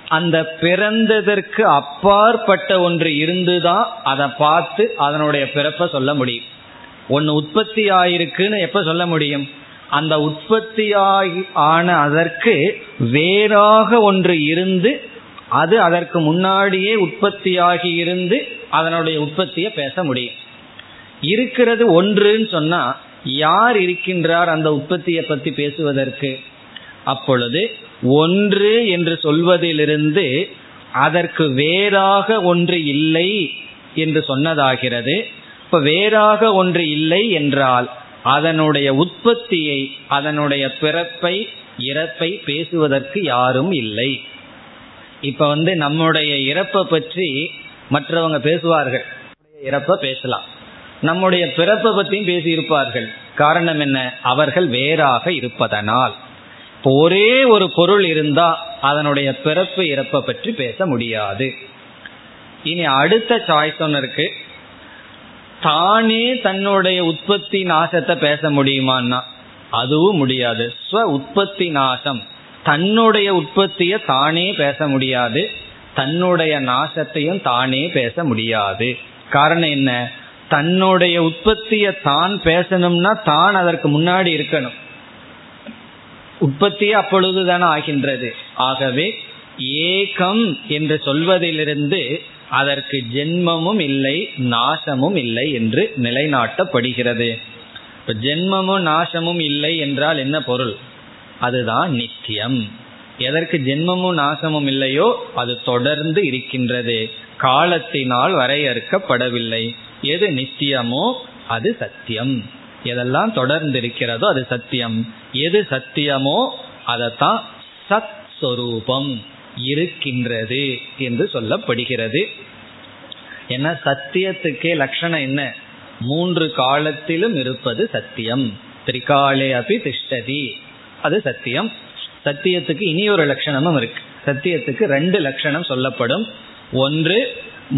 அந்த பிறந்ததற்கு அப்பாற்பட்ட ஒன்று இருந்துதான் அதை பார்த்து அதனுடைய பிறப்பை சொல்ல முடியும். ஒன்று உற்பத்தி ஆயிருக்குன்னு எப்ப சொல்ல முடியும்? அந்த உற்பத்தியாகி ஆன அதற்கு வேறாக ஒன்று இருந்து அது அதற்கு முன்னாடியே உற்பத்தியாகி இருந்து அதனுடைய உற்பத்தியை பேச முடியும். இருக்கிறது ஒன்றுன்னு சொன்னா யார் இருக்கின்றார் அந்த உற்பத்தியை பத்தி பேசுவதற்கு? அப்பொழுது ஒன்று என்று சொல்வதிலிருந்து அதற்கு வேறாக ஒன்று இல்லை என்று சொன்னதாகிறது. இப்ப வேறாக ஒன்று இல்லை என்றால் அதனுடைய உற்பத்தியை அதனுடைய பிறப்பை இறப்பை பேசுவதற்கு யாரும் இல்லை. இப்ப வந்து நம்முடைய இறப்பை பற்றி மற்றவங்க பேசுவார்கள். இறப்ப பேசலாம். நம்முடைய பிறப்பை பற்றியும் பேசியிருப்பார்கள். காரணம் என்ன? அவர்கள் வேறாக இருப்பதனால். இப்போ ஒரே ஒரு பொருள் இருந்தா அதனுடைய பிறப்பு இறப்பை பற்றி பேச முடியாது. இனி அடுத்த சாய்ஸ் ஒன்று இருக்கு. தானே தன்னுடைய உற்பத்தி நாசத்தை பேச முடியுமான்னா அதுவும் முடியாது. ஸ்வ உற்பத்தி நாசம். தன்னுடைய உற்பத்தியை தானே பேச முடியாது. தன்னுடைய நாசத்தையும் தானே பேச முடியாது. காரணம் என்ன? தன்னுடைய உற்பத்தியை தான் பேசணும்னா தான் அதற்கு முன்னாடி இருக்கணும். உற்பத்தியே அப்பொழுதுதானே ஆகின்றது. ஆகவே ஏகம் என்று சொல்வதிலிருந்து அதற்கு ஜென்மமும் இல்லை நாசமும் இல்லை என்று நிலைநாட்டப்படுகிறது. இப்ப ஜென்மமும் நாசமும் இல்லை என்றால் என்ன பொருள்? அதுதான் நித்தியம். எதற்கு ஜென்மமும் நாசமும் இல்லையோ அது தொடர்ந்து இருக்கின்றது. காலத்தினால் வரையறுக்கப்படவில்லை. எது நித்தியமோ அது சத்தியம். எதெல்லாம் தொடர்ந்து இருக்கிறதோ அது சத்தியம். எது சத்தியமோ அதைத்தான் சத் சொரூபம் இருக்கின்றது என்று சொல்லப்படுகிறது. ஏன்னா சத்தியத்துக்கே லட்சணம் என்ன? மூன்று காலத்திலும் இருப்பது சத்தியம். திரிகாலே அபி திஷ்டதி அது சத்தியம். சத்தியத்துக்கு இனி ஒரு லட்சணமும் இருக்கு. சத்தியத்துக்கு ரெண்டு லட்சணம் சொல்லப்படும். ஒன்று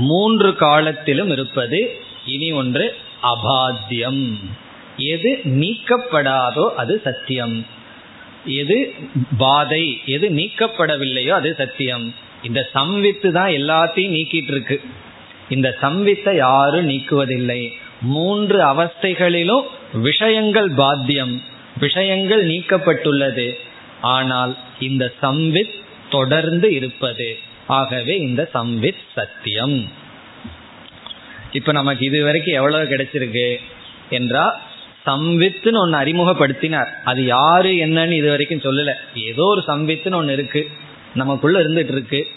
மூன்று காலத்திலும் இருப்பது இனி ஒன்று அபாத்தியம். எது நீக்கப்படாதோ அது சத்தியம். எது பாதை எது நீக்கப்படவில்லையோ அது சத்தியம். இந்த சம்வித்து தான் எல்லாத்தையும் நீக்கிட்டு இருக்கு இந்த சம்வித்தை யாரும் நீக்குவதில்லை. மூன்று அவஸ்தைகளிலும் விஷயங்கள் பாத்தியம். விஷயங்கள் நீக்கப்பட்டுள்ளது. ஆனால் இந்த சம்வித் தொடர்ந்து இருப்பது. ஆகவே இந்த சம்வித் சத்தியம். இப்ப நமக்கு இது வரைக்கும் எவ்வளவு கிடைச்சிருக்கு? என்றா சம்வித்துன்னு ஒன்று அறிமுகப்படுத்தினார். அது யாரு என்னன்னு இது வரைக்கும் சொல்லல. ஏதோ ஒரு சம்வித்துன்னு ஒன்று இருக்கு. நமக்குள்ள இருந்துட்டு இருக்கு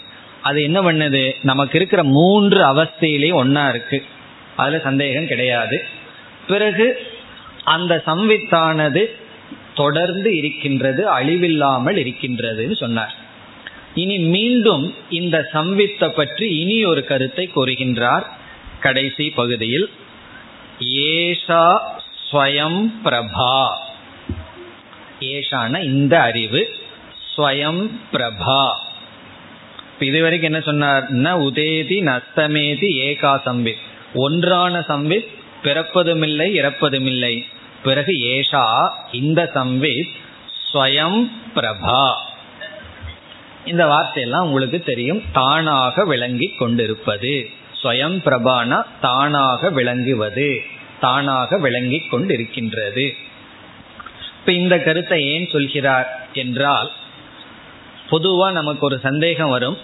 அது என்ன பண்ணுது? நமக்கு இருக்கிற மூன்று அவஸ்தையிலையும் ஒன்னா இருக்கு. அதுல சந்தேகம் கிடையாது. பிறகு அந்த சம்வித்தானது தொடர்ந்து இருக்கின்றது அழிவில்லாமல் இருக்கின்றதுன்னு சொன்னார். இனி மீண்டும் இந்த சம்வித்தை பற்றி இனி ஒரு கருத்தை கூறுகின்றார் கடைசி பகுதியில். ஏஷா ஸ்வயம் பிரபா. ஏஷான இந்த அறிவு ஸ்வயம் பிரபா. இதுவரைக்கும் என்ன சொன்னார்? ந உதேதி நஸ்தமேதி ஏகா சம்வித். ஒன்றான சம்வித் பிறப்பதுமில்லை இறப்பதுமில்லை. பிறகு ஏஷா இந்த சம்வித் ஸ்வயம் பிரபா. இந்த வார்த்தையெல்லாம் உங்களுக்கு தெரியும். தானாக விளங்கி கொண்டிருப்பது. ஸ்வயம் பிரபானா தானாக விளங்குவது. தானாக விளங்கி கொண்டிருக்கின்றது. இப்ப இந்த கருத்தை ஏன் சொல்கிறார் என்றால் பொதுவா நமக்கு ஒரு சந்தேகம் வரும்.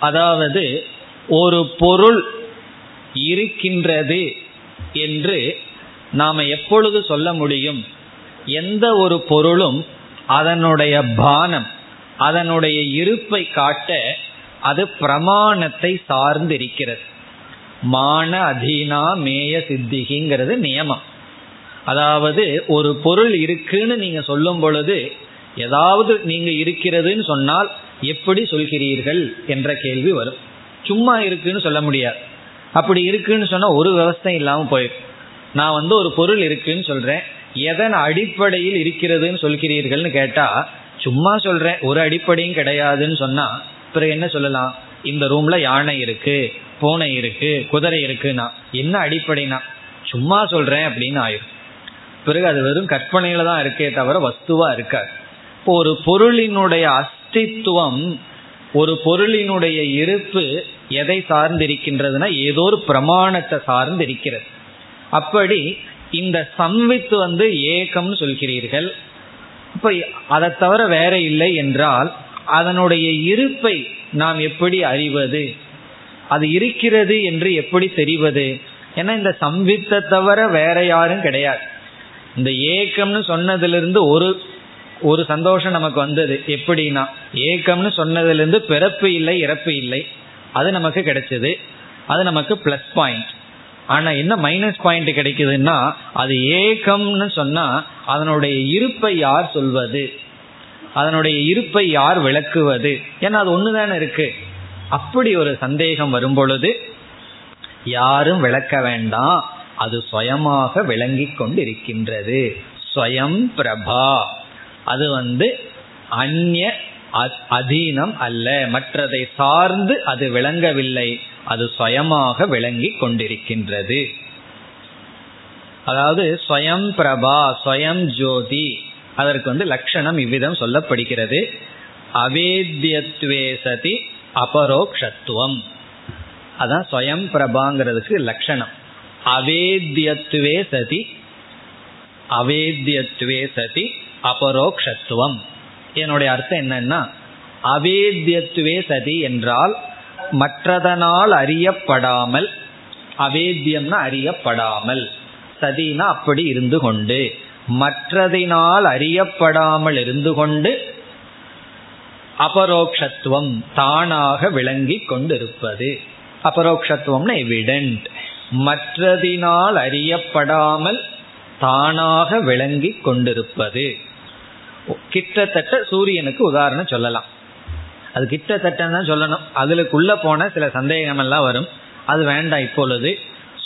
அதாவது ஒரு பொருள் இருக்கின்றது என்று நாம எப்பொழுது சொல்ல முடியும்? எந்த ஒரு பொருளும் அதனுடைய பானம் அதனுடைய இருப்பை காட்ட அது பிரமாணத்தை சார்ந்திருக்கிறது. மான அதீனா மேய சித்திகிங்கிறது நியமம். அதாவது ஒரு பொருள் இருக்குன்னு நீங்க சொல்லும் பொழுது ஏதாவது நீங்க இருக்கிறதுன்னு சொன்னால் எப்படி சொல்கிறீர்கள் என்ற கேள்வி வரும். சும்மா இருக்குன்னு சொல்ல முடியாது. அப்படி இருக்குன்னு சொன்னா ஒரு விவசாயம் இல்லாமல் போயிடும். நான் வந்து ஒரு பொருள் இருக்குன்னு சொல்றேன். எதன் அடிப்படையில் இருக்கிறதுன்னு சொல்கிறீர்கள்னு கேட்டா சும்மா சொல்றேன் ஒரு அடிப்படையும் கிடையாதுன்னு சொன்னா பிறகு என்ன சொல்லலாம்? இந்த ரூம்ல யானை இருக்கு பூனை இருக்கு குதிரை இருக்குன்னா என்ன அடிப்படைனா? சும்மா சொல்றேன் அப்படின்னு ஆயிரும். பிறகு அது வெறும் கற்பனையில தான் இருக்கே தவிர வஸ்துவா இருக்காது. இப்போ ஒரு பொருளினுடைய அஸ்தித்துவம் ஒரு பொருளினுடைய இருப்பு எதை சார்ந்திருக்கின்றதுன்னா ஏதோ ஒரு பிரமாணத்தை சார்ந்து இருக்கிறது அப்படி இந்த சம்வித்து வந்து ஏகம்னு சொல்கிறீர்கள். இப்ப அதை தவிர வேற இல்லை என்றால் அதனுடைய இருப்பை நாம் எப்படி அறிவது? அது இருக்கிறது என்று எப்படி தெரிவது? ஏன்னா இந்த சம்வித்தை தவிர வேற யாரும் கிடையாது. இந்த ஏக்கம்னு சொன்னதிலிருந்து ஒரு ஒரு சந்தோஷம் நமக்கு வந்தது. எப்படின்னா ஏக்கம்னு சொன்னதிலிருந்து பிறப்பு இல்லை இறப்பு இல்லை. அது நமக்கு கிடைச்சது. அது நமக்கு பிளஸ் பாயிண்ட் ஆனா என்ன மைனஸ் பாயிண்ட் கிடைக்குதுன்னா அது ஏகம்னு சொன்னா அதனுடைய இருப்பை யார் சொல்வது? அதனுடைய இருப்பை யார் விளக்குவது? ஏன்னா அது ஒண்ணுதானே இருக்கு. அப்படி ஒரு சந்தேகம் வரும் பொழுது யாரும் விளக்க வேண்டாம். அது சுயமாக விளங்கி கொண்டு இருக்கின்றது ஸ்வயம் பிரபா. அது வந்து அந்நிய அதீனம் அல்ல. மற்றதை சார்ந்து அது விளங்கவில்லை. அது சுயமாக விளங்கி கொண்டிருக்கின்றது. அதாவது ஸ்வயம் பிரபா ஸ்வயம் ஜோதி அதற்கு வந்து லட்சணம் இவ்விதம் சொல்லப்படுகிறது. அவேத்தியத்வே சதி அபரோக்ஷத்துவம். அதான் ஸ்வயம் பிரபாங்கிறதுக்கு லட்சணம் அவேத்தியத்துவே சதி அவேத்தியத்துவே சதி அபரோக்ஷத்துவம். என்னுடைய அர்த்தம் என்னன்னா அவேத்தியத்துவே சதி என்றால் மற்றதனால் அறியப்படாமல் அவேத்தியம்னா அறியப்படாமல் சதினா அப்படி இருந்து கொண்டு மற்றதினால் அறியப்படாமல் இருந்து கொண்டு அபரோக்ஷத்துவம் தானாக விளங்கி கொண்டிருப்பது. அபரோக்ஷத்துவம்னா எவிடென்ட் மற்றதினால் அறியப்படாமல் தானாக விளங்கி கொண்டிருப்பது. கிட்டத்தட்ட சூரியனுக்கு உதாரணம் சொல்லலாம். அது கிட்டத்தட்ட சொல்லணும். அதுக்குள்ள போன சில சந்தேகம் எல்லாம் வரும். அது வேண்டாம் இப்பொழுது.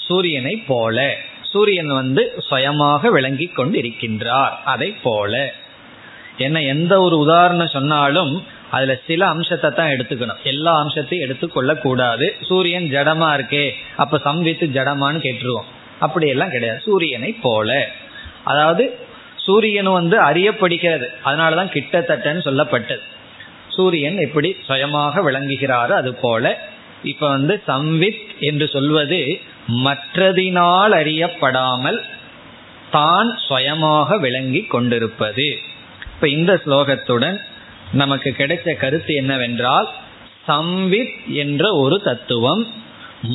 சூரியனை போல. சூரியன் வந்து சுயமாக விளங்கி கொண்டு இருக்கின்றார் அதை போல. என்ன எந்த ஒரு உதாரணம் சொன்னாலும் அதுல சில அம்சத்தை தான் எடுத்துக்கணும். எல்லா அம்சத்தையும் எடுத்துக்கொள்ள கூடாது சூரியன் ஜடமா இருக்கே அப்ப சம்வித்து ஜடமான்னு கேட்டுருவோம். அப்படியெல்லாம் கிடையாது. சூரியனை போல. அதாவது சூரியன் வந்து அறியப்படுகிறது. அதனாலதான் கிட்டத்தட்டன்னு சொல்லப்பட்டது. சூரியன் எப்படி சுயமாக விளங்குகிறாரோ அது போல இப்ப வந்து சம்வித் என்று சொல்வது மற்றதினால் அறியப்படாமல் தான் சுயமாக விளங்கி கொண்டிருப்பது. இப்ப இந்த ஸ்லோகத்துடன் நமக்கு கிடைச்ச கருத்து என்னவென்றால் சம்வித் என்ற ஒரு தத்துவம்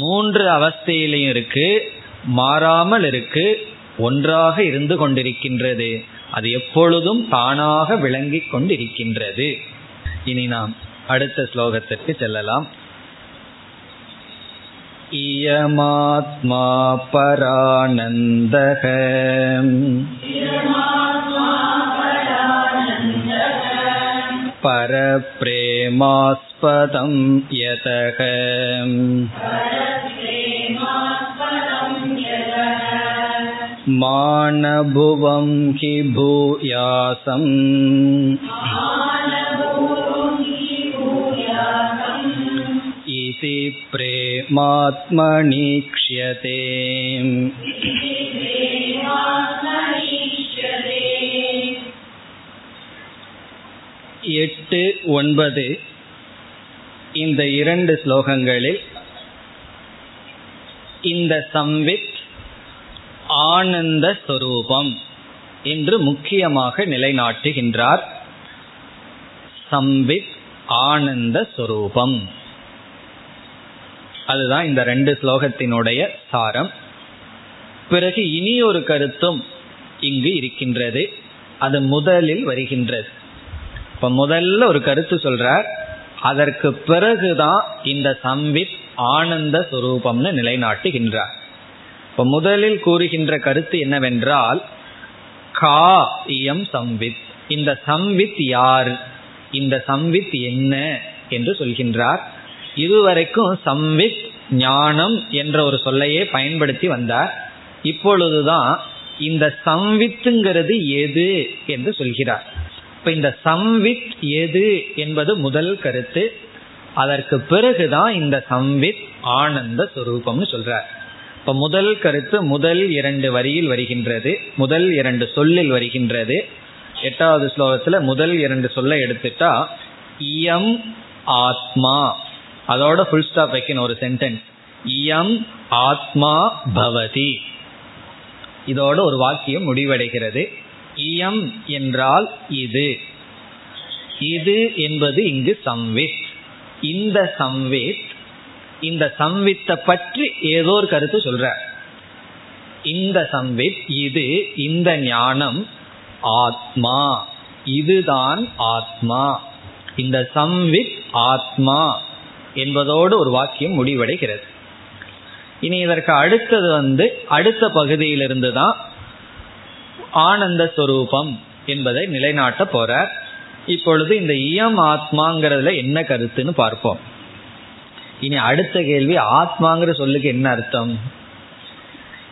மூன்று அவஸ்தையிலையும் இருக்கு மாறாமல் இருக்கு ஒன்றாக இருந்து கொண்டிருக்கின்றது. அது எப்பொழுதும் தானாக விளங்கி கொண்டிருக்கின்றது. இனி நாம் அடுத்த ஸ்லோகத்திற்கு செல்லலாம் इयमात्मा परानन्दः परप्रेमास्पदं यतः मानभुवं हि भूयासम् इति प्रेमात्मनीक्ष्यते எட்டு ஒன்பது இந்த இரண்டு ஸ்லோகங்களில் இந்த சம்வித் ஆனந்த ஸ்வரூபம் என்று முக்கியமாக நிலைநாட்டுகின்றார் சம்வித் ஆனந்த ஸ்வரூபம் அதுதான் இந்த ரெண்டு ஸ்லோகத்தினுடைய சாரம். பிறகு இனி ஒரு கருத்தும் இங்கு இருக்கின்றது. அது முதலில் வருகின்றது. இப்ப முதல்ல ஒரு கருத்து சொல்றார். அதற்கு பிறகுதான் இந்த சம்வித் ஆனந்த சுரூபம்னு நிலைநாட்டுகின்றார். இப்ப முதலில் கூறுகின்ற கருத்து என்னவென்றால் கா இயம் சம்வித். இந்த சம்வித் யார்? இந்த சம்வித் என்ன? என்று சொல்கின்றார். இதுவரைக்கும் சம்வித் ஞானம் என்ற ஒரு சொல்லையே பயன்படுத்தி வந்தார். இப்பொழுதுதான் இந்த சம்வித்துங்கிறது எது என்று சொல்கிறார். இப்ப இந்த சம்வித் எது என்பது முதல் கருத்து. அதற்கு பிறகுதான் இந்த சம்வித் ஆனந்த சுரூபம்னு சொல்றார். இப்ப முதல் கருத்து முதல் இரண்டு வரியில் வருகின்றது முதல் இரண்டு சொல்லில் வருகின்றது. எட்டாவது ஸ்லோகத்துல முதல் இரண்டு சொல்ல எடுத்துட்டா இயம் ஆத்மா. அதோட ஃபுல் ஸ்டாப் வைக்கணும் ஒரு சென்டென்ஸ் இயம் ஆத்மா பவதி. இதோட ஒரு வாக்கியம் முடிவடைகிறது. இயம் என்றால் இது. இது என்பது இங்கு சம்வித். இந்த சம்வித் இந்த சம்வித்தை பற்றி ஏதோ ஒரு கருத்து சொல்ற இந்த சம்வித் இது இந்த ஞானம் ஆத்மா. இதுதான் ஆத்மா. இந்த சம்வித் ஆத்மா. என்பதோடு ஒரு வாக்கியம் முடிவடைகிறது. இனி இதற்கு அடுத்தது வந்து அடுத்த பகுதியிலிருந்து தான் ஆனந்த ஸ்வரூபம் என்பதை நிலைநாட்ட போறார். இப்பொழுது இந்த இயம் ஆத்மாங்கிறதுல என்ன கருத்துன்னு பார்ப்போம். இனி அடுத்த கேள்வி ஆத்மாங்கிற சொல்லுக்கு என்ன அர்த்தம்?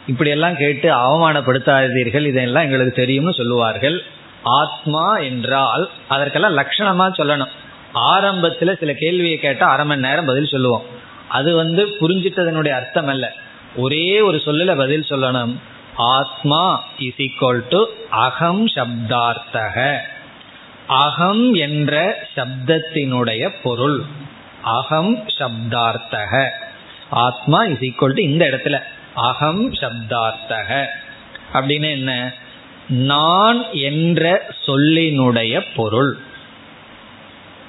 இப்படியெல்லாம் கேட்டு அவமானப்படுத்தாதீர்கள் இதெல்லாம் எங்களுக்கு தெரியும்னு சொல்லுவார்கள். ஆத்மா என்றால் அதற்கெல்லாம் லட்சணமா சொல்லணும். ஆரம்பத்தில் சில கேள்வியை கேட்டால் அரை மணி நேரம் பதில் சொல்லுவோம். அது வந்து புரிஞ்சிட்டதனுடைய அர்த்தம் அல்ல. ஒரே ஒரு சொல்லல பதில் சொல்லணும். ஆத்மா இஸ் ஈக்வல் டு அகம் சப்தார்த்தக. அகம் என்ற சப்தத்தினுடைய பொருள். அகம் சப்தார்த்தக. ஆத்மா இஸ் ஈக்குவல் டு இந்த இடத்துல. அகம் சப்தார்த்தக. அப்படின்னு என்ன? நான் என்ற சொல்லினுடைய பொருள்.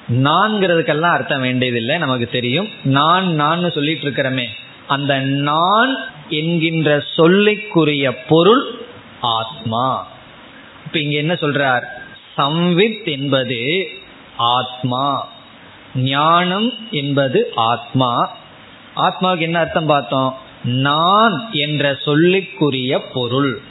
நான்கிறதுக்கெல்லாம் அர்த்தம் வேண்டியதில்லை நமக்கு தெரியும். நான் நான் சொல்லிட்டு இருக்கிறமே அந்த நான் என்கின்ற சொல்லிக்குரிய பொருள் ஆத்மா. இப்ப இங்க என்ன சொல்றார்? சம்வித் என்பது ஆத்மா. ஞானம் என்பது ஆத்மா. ஆத்மாவுக்கு என்ன அர்த்தம் பார்த்தோம்? நான் என்ற சொல்லிக்குரிய பொருள்.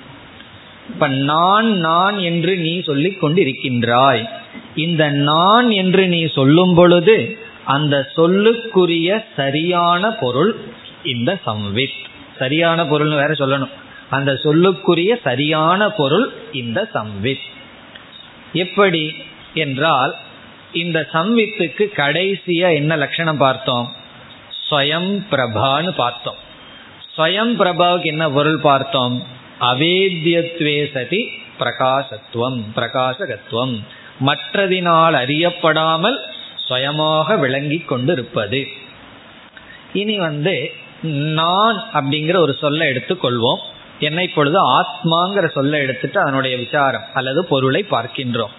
இப்ப நான் நான் என்று நீ சொல்லிக் கொண்டிருக்கின்றாய். இந்த நான் என்று நீ சொல்லும் பொழுது அந்த சொல்லுக்குரிய சரியான பொருள் இந்த சம்வித். சரியான பொருள் வேற சொல்லணும். அந்த சொல்லுக்குரிய சரியான பொருள் இந்த சம்வித். எப்படி என்றால் இந்த சம்வித்துக்கு கடைசியா என்ன லட்சணம் பார்த்தோம்? ஸ்வயம் பிரபான்னு பார்த்தோம். ஸ்வயம் பிரபாவுக்கு என்ன பொருள் பார்த்தோம்? அவேத்தியத்வே சதி பிரகாசத்துவம் பிரகாசகத்துவம். மற்றதினால் அறியப்படாமல் சுயமாக விளங்கி கொண்டிருப்பது. இனி வந்து நான் அப்படிங்கிற ஒரு சொல்லை எடுத்துக்கொள்வோம் என்ன இப்பொழுது ஆத்மாங்கிற சொல்லை எடுத்துட்டு அதனுடைய விசாரம் அல்லது பொருளை பார்க்கின்றோம்.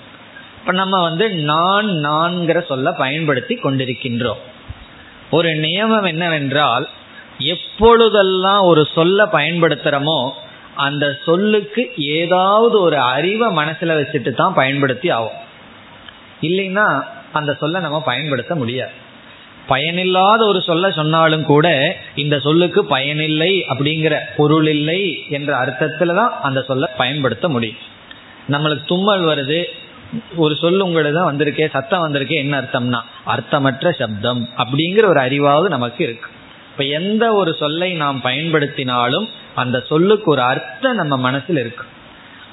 இப்ப நம்ம வந்து நான் நான்கிற சொல்ல பயன்படுத்தி கொண்டிருக்கின்றோம். ஒரு நியமம் என்னவென்றால் எப்பொழுதெல்லாம் ஒரு சொல்ல பயன்படுத்துறோமோ அந்த சொல்லுக்கு ஏதாவது ஒரு அறிவை மனசுல வச்சுட்டு தான் பயன்படுத்தி ஆகும். இல்லைன்னா அந்த சொல்ல நம்ம பயன்படுத்த முடியாது. பயனில்லாத ஒரு சொல்ல சொன்னாலும் கூட இந்த சொல்லுக்கு பயனில்லை அப்படிங்கிற பொருள் இல்லை என்ற அர்த்தத்துல தான் அந்த சொல்ல பயன்படுத்த முடியும். நம்மளுக்கு தும்மல் வருது ஒரு சொல் உங்களுக்கு தான் வந்திருக்கே சத்தம் வந்திருக்கே என்ன அர்த்தம்னா அர்த்தமற்ற சப்தம் அப்படிங்கிற ஒரு அறிவாவது நமக்கு இருக்கு. இப்ப எந்த ஒரு சொல்லை நாம் பயன்படுத்தினாலும் அந்த சொல்லுக்கு ஒரு அர்த்தம் நம்ம மனசில் இருக்கு.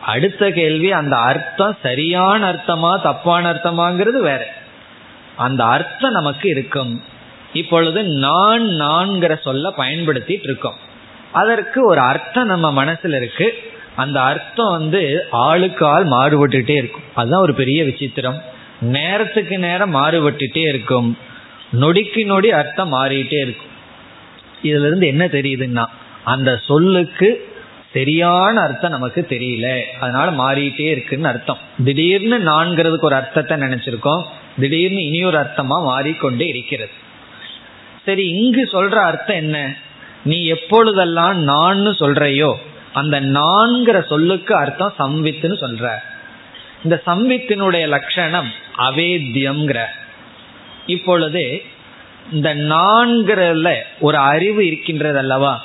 அடுத்த கேள்வி அந்த அர்த்தம் சரியான அர்த்தமா தப்பான அர்த்தமாங்கிறது வேற. அந்த அர்த்தம் நமக்கு இருக்கும். இப்பொழுது நான் நான்கிற சொல்ல பயன்படுத்திட்டு இருக்கோம். அதற்கு ஒரு அர்த்தம் நம்ம மனசுல இருக்கு. அந்த அர்த்தம் வந்து ஆளுக்கு ஆள் மாறுபட்டுட்டே இருக்கும். அதுதான் ஒரு பெரிய விசித்திரம். நேரத்துக்கு நேரம் மாறுபட்டுட்டே இருக்கும். நொடிக்கு நொடி அர்த்தம் மாறிட்டே இருக்கும். இதுல இருந்து என்ன தெரியுதுன்னா அந்த சொல்லுக்கு சரியான அர்த்தம் நமக்கு தெரியல. அதனால மாறிட்டே இருக்குன்னு அர்த்தம். திடீர்னு நான்கிறதுக்கு ஒரு அர்த்தத்தை நினைச்சிருக்கோம். திடீர்னு இனி ஒரு அர்த்தமா மாறிக்கொண்டே இருக்கிறது. சரி இங்கு சொல்ற அர்த்தம் என்ன? நீ எப்பொழுதெல்லாம் நான் சொல்றையோ அந்த நான்கிற சொல்லுக்கு அர்த்தம் சம்வித்துன்னு சொல்ற. இந்த சம்வித்தினுடைய லட்சணம் அவேத்தியம்ங்கிற. இப்பொழுது இந்த நான்கிறதுல ஒரு அறிவு இருக்கின்றது அல்லவா?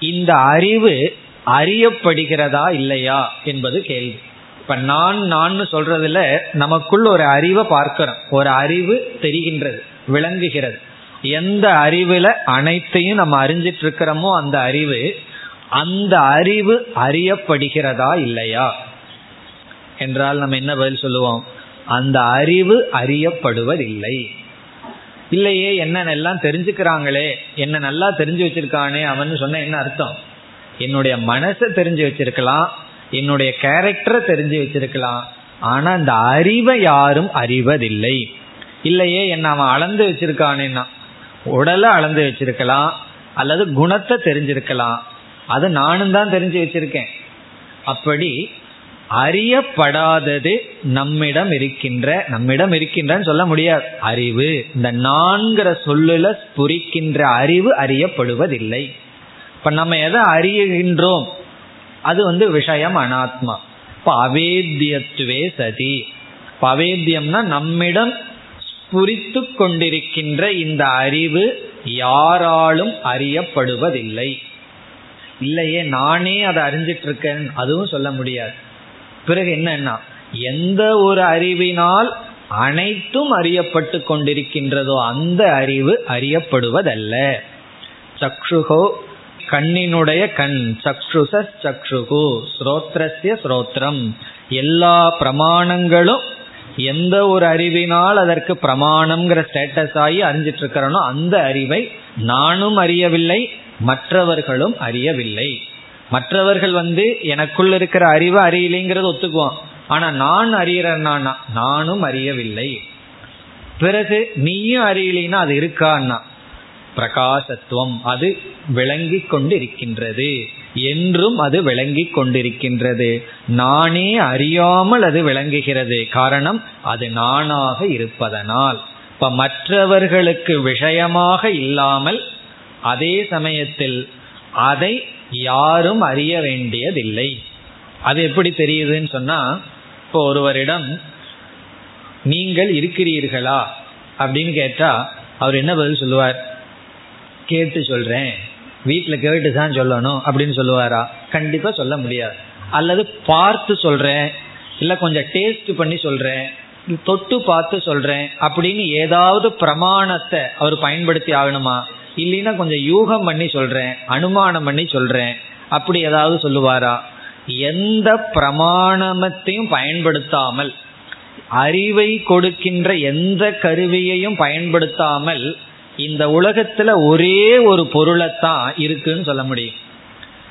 இந்த அறிவு அறியப்படுகிறதா இல்லையா என்பது கேள்வி. இப்ப நான் நான் சொல்றதுல நமக்குள் ஒரு அறிவை பார்க்கிறோம். ஒரு அறிவு தெரிகின்றது விளங்குகிறது. எந்த அறிவுல அனைத்தையும் நம்ம அறிஞ்சிட்டு இருக்கிறோமோ அந்த அறிவு அந்த அறிவு அறியப்படுகிறதா இல்லையா? என்றால் நம்ம என்ன பதில் சொல்லுவோம்? அந்த அறிவு அறியப்படுவதில்லை. இல்லையே என்ன எல்லாம் தெரிஞ்சுக்கிறாங்களே என்ன நல்லா தெரிஞ்சு வச்சிருக்கானே அவன் சொன்ன என்ன அர்த்தம்? என்னுடைய மனசை தெரிஞ்சு வச்சிருக்கலாம் என்னுடைய கேரக்டரை தெரிஞ்சு வச்சிருக்கலாம் ஆனா அந்த அறிவை யாரும் அறிவதில்லை. இல்லையே என்ன அவன் அளந்து வச்சிருக்கானேன்னா உடலை அளந்து வச்சிருக்கலாம் அல்லது குணத்தை தெரிஞ்சிருக்கலாம். அது நானும் தான் தெரிஞ்சு வச்சிருக்கேன். அப்படி அறியப்படாதது நம்மிடம் இருக்கின்ற நம்மிடம் இருக்கின்றன்னு சொல்ல முடியாது. அறிவு இந்த நான்கிற சொல்லுல புரிக்கின்ற அறிவு அறியப்படுவதில்லை. இப்ப நம்ம எதை அறியுகின்றோம் அது வந்து விஷயம் அனாத்மா. இப்ப அவேத்தியத்துவே சதி. இப்ப அவேத்தியம்னா நம்மிடம் புரித்து கொண்டிருக்கின்ற இந்த அறிவு யாராலும் அறியப்படுவதில்லை. இல்லையே நானே அதை அறிஞ்சிட்டு இருக்கேன் அதுவும் சொல்ல முடியாது. பிறகு என்னன்னா எந்த ஒரு அறிவினால் அனைத்தும் அறியப்பட்டு கொண்டிருக்கின்றதோ அந்த அறிவு அறியப்படுவதல்ல. சக்ஷுகோ கண்ணினுடைய கண் சக்ஷுச சக்ஷுகு ஸ்ரோத்ரஸ்ய ஸ்ரோத்ரம். எல்லா பிரமாணங்களும் எந்த ஒரு அறிவினால் அதற்கு பிரமாணம்ங்கிற ஸ்டேட்டஸ் ஆகி அறிஞ்சிட்டு இருக்கிறனோ அந்த அறிவை நானும் அறியவில்லை மற்றவர்களும் அறியவில்லை. மற்றவர்கள் வந்து எனக்குள்ள இருக்கிற அறிவு அறியலைங்கிறது ஒத்துக்குவான். ஆனா நான் அறியறேன்னா நானும் அறியவில்லை. பிறகு நீயும் அறியலைன்னா அது இருக்கான்னா? பிரகாசத்துவம் அது விளங்கி கொண்டிருக்கின்றது. என்றும் அது விளங்கி கொண்டிருக்கின்றது. நானே அறியாமல் அது விளங்குகிறது. காரணம் அது நானாக இருப்பதனால். இப்ப மற்றவர்களுக்கு விஷயமாக இல்லாமல் அதே சமயத்தில் அதை யாரும் அறிய வேண்டியதில்லை. அது எப்படி தெரியுதுன்னு சொன்னா இப்போ ஒருவரிடம் நீங்கள் இருக்கிறீர்களா? அப்படின்னு கேட்டா அவர் என்ன பதில் சொல்லுவார்? கேட்டு சொல்றேன். வீட்டில் கேட்டு தான் சொல்லணும் அப்படின்னு சொல்லுவாரா? கண்டிப்பா சொல்ல முடியாது. அல்லது பார்த்து சொல்றேன். இல்லை கொஞ்சம் டேஸ்ட் பண்ணி சொல்றேன். தொட்டு பார்த்து சொல்றேன். அப்படின்னு ஏதாவது பிரமாணத்தை அவர் பயன்படுத்தி ஆகணுமா? இல்லைன்னா கொஞ்சம் யூகம் பண்ணி சொல்றேன் அனுமானம் பண்ணி சொல்றேன். அப்படி ஏதாவது சொல்லுவாரா? எந்த பிரமாணமத்தையும் பயன்படுத்தாமல் அறிவை கொடுக்கின்ற எந்த கருவியையும் பயன்படுத்தாமல் இந்த உலகத்துல ஒரே ஒரு பொருளைத்தான் இருக்குன்னு சொல்ல முடியும்.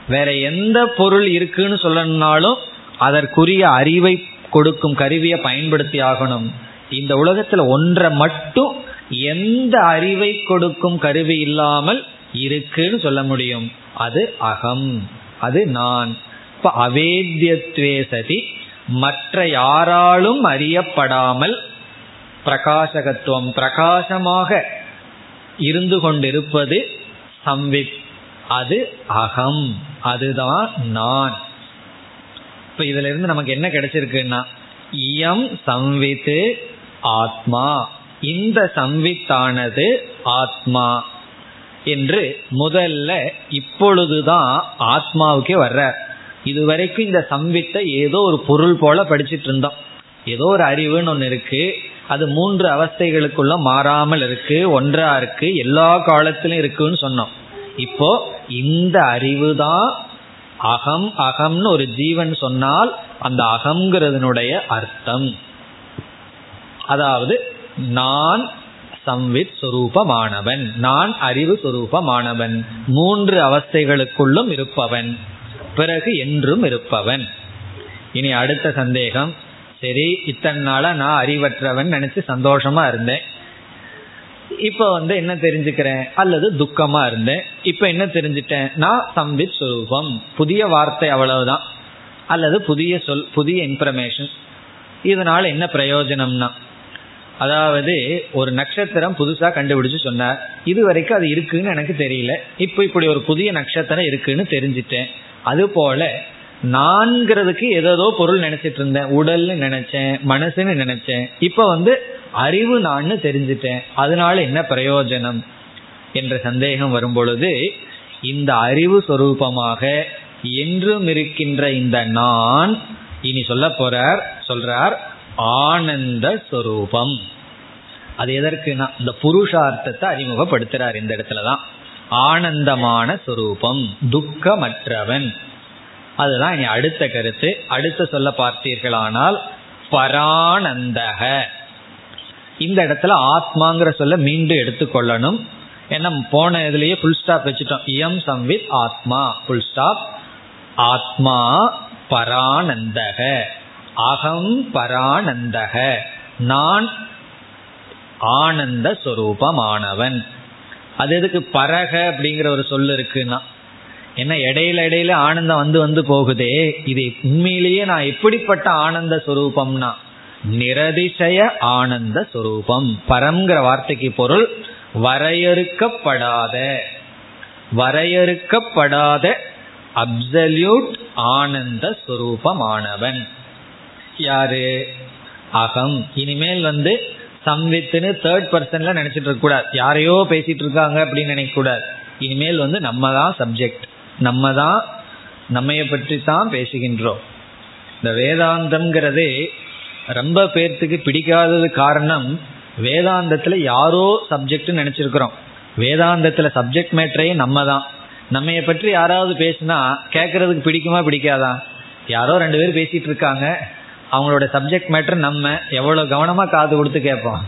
வேற எந்த பொருள் இருக்குன்னு சொல்லணும்னாலும் அதற்குரிய அறிவை கொடுக்கும் கருவியை பயன்படுத்தி ஆகணும். இந்த உலகத்துல ஒன்றை மட்டும் எந்த அறிவை கொடுக்கும் கருவி இல்லாமல் இருக்குன்னு சொல்ல முடியும். அது அகம். அது நான். இப்ப அவேத்தியத்வே சதி மற்ற யாராலும் அறியப்படாமல் பிரகாசகத்துவம் பிரகாசமாக இருந்து கொண்டிருப்பது சம்வித். அது அகம். அதுதான் நான். இப்ப இதுல இருந்து நமக்கு என்ன கிடைச்சிருக்குன்னா இயம் சம்வித்து ஆத்மா. இந்த சம்வித்தானது ஆத்மா என்று முதல்ல இப்பொழுதுதான் ஆத்மாவுக்கே வர்ற இதுவரைக்கும் இந்த சம்வித்தை ஏதோ ஒரு பொருள் போல படிச்சுட்டு இருந்தோம். ஏதோ ஒரு அறிவுன்னு ஒன்று இருக்கு. அது மூன்று அவஸ்தைகளுக்குள்ள மாறாமல் இருக்கு ஒன்றா இருக்கு எல்லா காலத்திலும் இருக்குன்னு சொன்னோம். இப்போ இந்த அறிவு தான் அகம் அகம்னு ஒரு ஜீவன் சொன்னால் அந்த அகங்கிறதுனுடைய அர்த்தம். அதாவது நான் சம்வித் சுரூபமானவன். நான் அறிவு சுரூபமானவன். மூன்று அவஸ்தைகளுக்குள்ளும் இருப்பவன். பிறகு என்றும் இருப்பவன். இனி அடுத்த சந்தேகம். சரி இத்தனை நாளா நான் அறிவற்றவன் நினைச்சு சந்தோஷமா இருந்தேன். இப்ப வந்து என்ன தெரிஞ்சுக்கிறேன்? அல்லது துக்கமா இருந்தேன். இப்ப என்ன தெரிஞ்சிட்டேன்? நான் சம்பித் சுரூபம். புதிய வார்த்தை அவ்வளவுதான். அல்லது புதிய சொல் புதிய இன்ஃபர்மேஷன் இதனால என்ன பிரயோஜனம்னா அதாவது ஒரு நட்சத்திரம் புதுசா கண்டுபிடிச்சு சொன்னார். இது வரைக்கும் அது இருக்குன்னு எனக்கு தெரியல. இப்போ இப்படி ஒரு புதிய நட்சத்திரம் இருக்குன்னு தெரிஞ்சிட்டேன். அது போல நான்கிறதுக்கு ஏதோ பொருள் நினைச்சிட்டு இருந்தேன். உடல்னு நினைச்சேன் மனசுன்னு நினைச்சேன். இப்ப வந்து அறிவு நான்னு தெரிஞ்சிட்டேன். அதனால என்ன பிரயோஜனம்? என்ற சந்தேகம் வரும் பொழுது இந்த அறிவு சொரூபமாக என்றும் இருக்கின்ற இந்த நான் இனி சொல்ல போறார் சொல்றார் ஆனந்த சொரூபம். அது எதற்குனா இந்த புருஷார்த்தத்தை அறிமுகப்படுத்துறார் இந்த இடத்துலதான் ஆனந்தமான சொரூபம் துக்கமற்றவன். அதுதான் இனி அடுத்த கருத்து. அடுத்த சொல்ல பார்த்தீர்களானால் பரானந்தக. இந்த இடத்துல ஆத்மாங்கிற சொல்ல மீண்டும் எடுத்துக்கொள்ளணும் ஏன்னா போன இதுலயே புல் ஸ்டாப் வச்சுட்டோம். இயம் சம்வித் ஆத்மா. புல் ஸ்டாப் ஆத்மா பரானந்தக. அகம் பரானந்தக. நான் ஆனந்த சொரூபமானவன். அது எதுக்கு பரக அப்படிங்கிற ஒரு சொல்லு இருக்குன்னா. என்ன இடையில இடையில ஆனந்தம் வந்து வந்து போகுதே. இது உண்மையிலேயே நான் எப்படிப்பட்ட ஆனந்த சுரூபம்னா. நிரதிசய ஆனந்த சுரூபம். பரம்ங்கிற வார்த்தைக்கு பொருள் வரையறுக்கப்படாத. வரையறுக்கப்படாத அப்சல்யூட் ஆனந்த சுரூபமானவன். யாரு? அகம். இனிமேல் வந்து சம்வித்துன்னு தேர்ட் பர்சன்ல நினைச்சிட்டு இருக்க கூடாது. யாரையோ பேசிட்டு இருக்காங்க அப்படின்னு நினைக்க கூடாது. இனிமேல் வந்து நம்ம தான் சப்ஜெக்ட் நம்ம தான் நம்மைய பற்றி தான் பேசுகின்றோம். இந்த வேதாந்தம்ங்கிறதே ரொம்ப பேர்த்துக்கு பிடிக்காதது காரணம் வேதாந்தத்துல யாரோ சப்ஜெக்ட் நினைச்சிருக்கிறோம். வேதாந்தத்துல சப்ஜெக்ட் மேட்டரே நம்ம தான் நம்மைய பற்றி யாராவது பேசினா கேட்கறதுக்கு பிடிக்குமா பிடிக்காதா? யாரோ ரெண்டு பேர் பேசிட்டு இருக்காங்க. அவங்களோட சப்ஜெக்ட் மேட்டர் நம்ம எவ்வளவு கவனமா காது கொடுத்து கேட்போம்.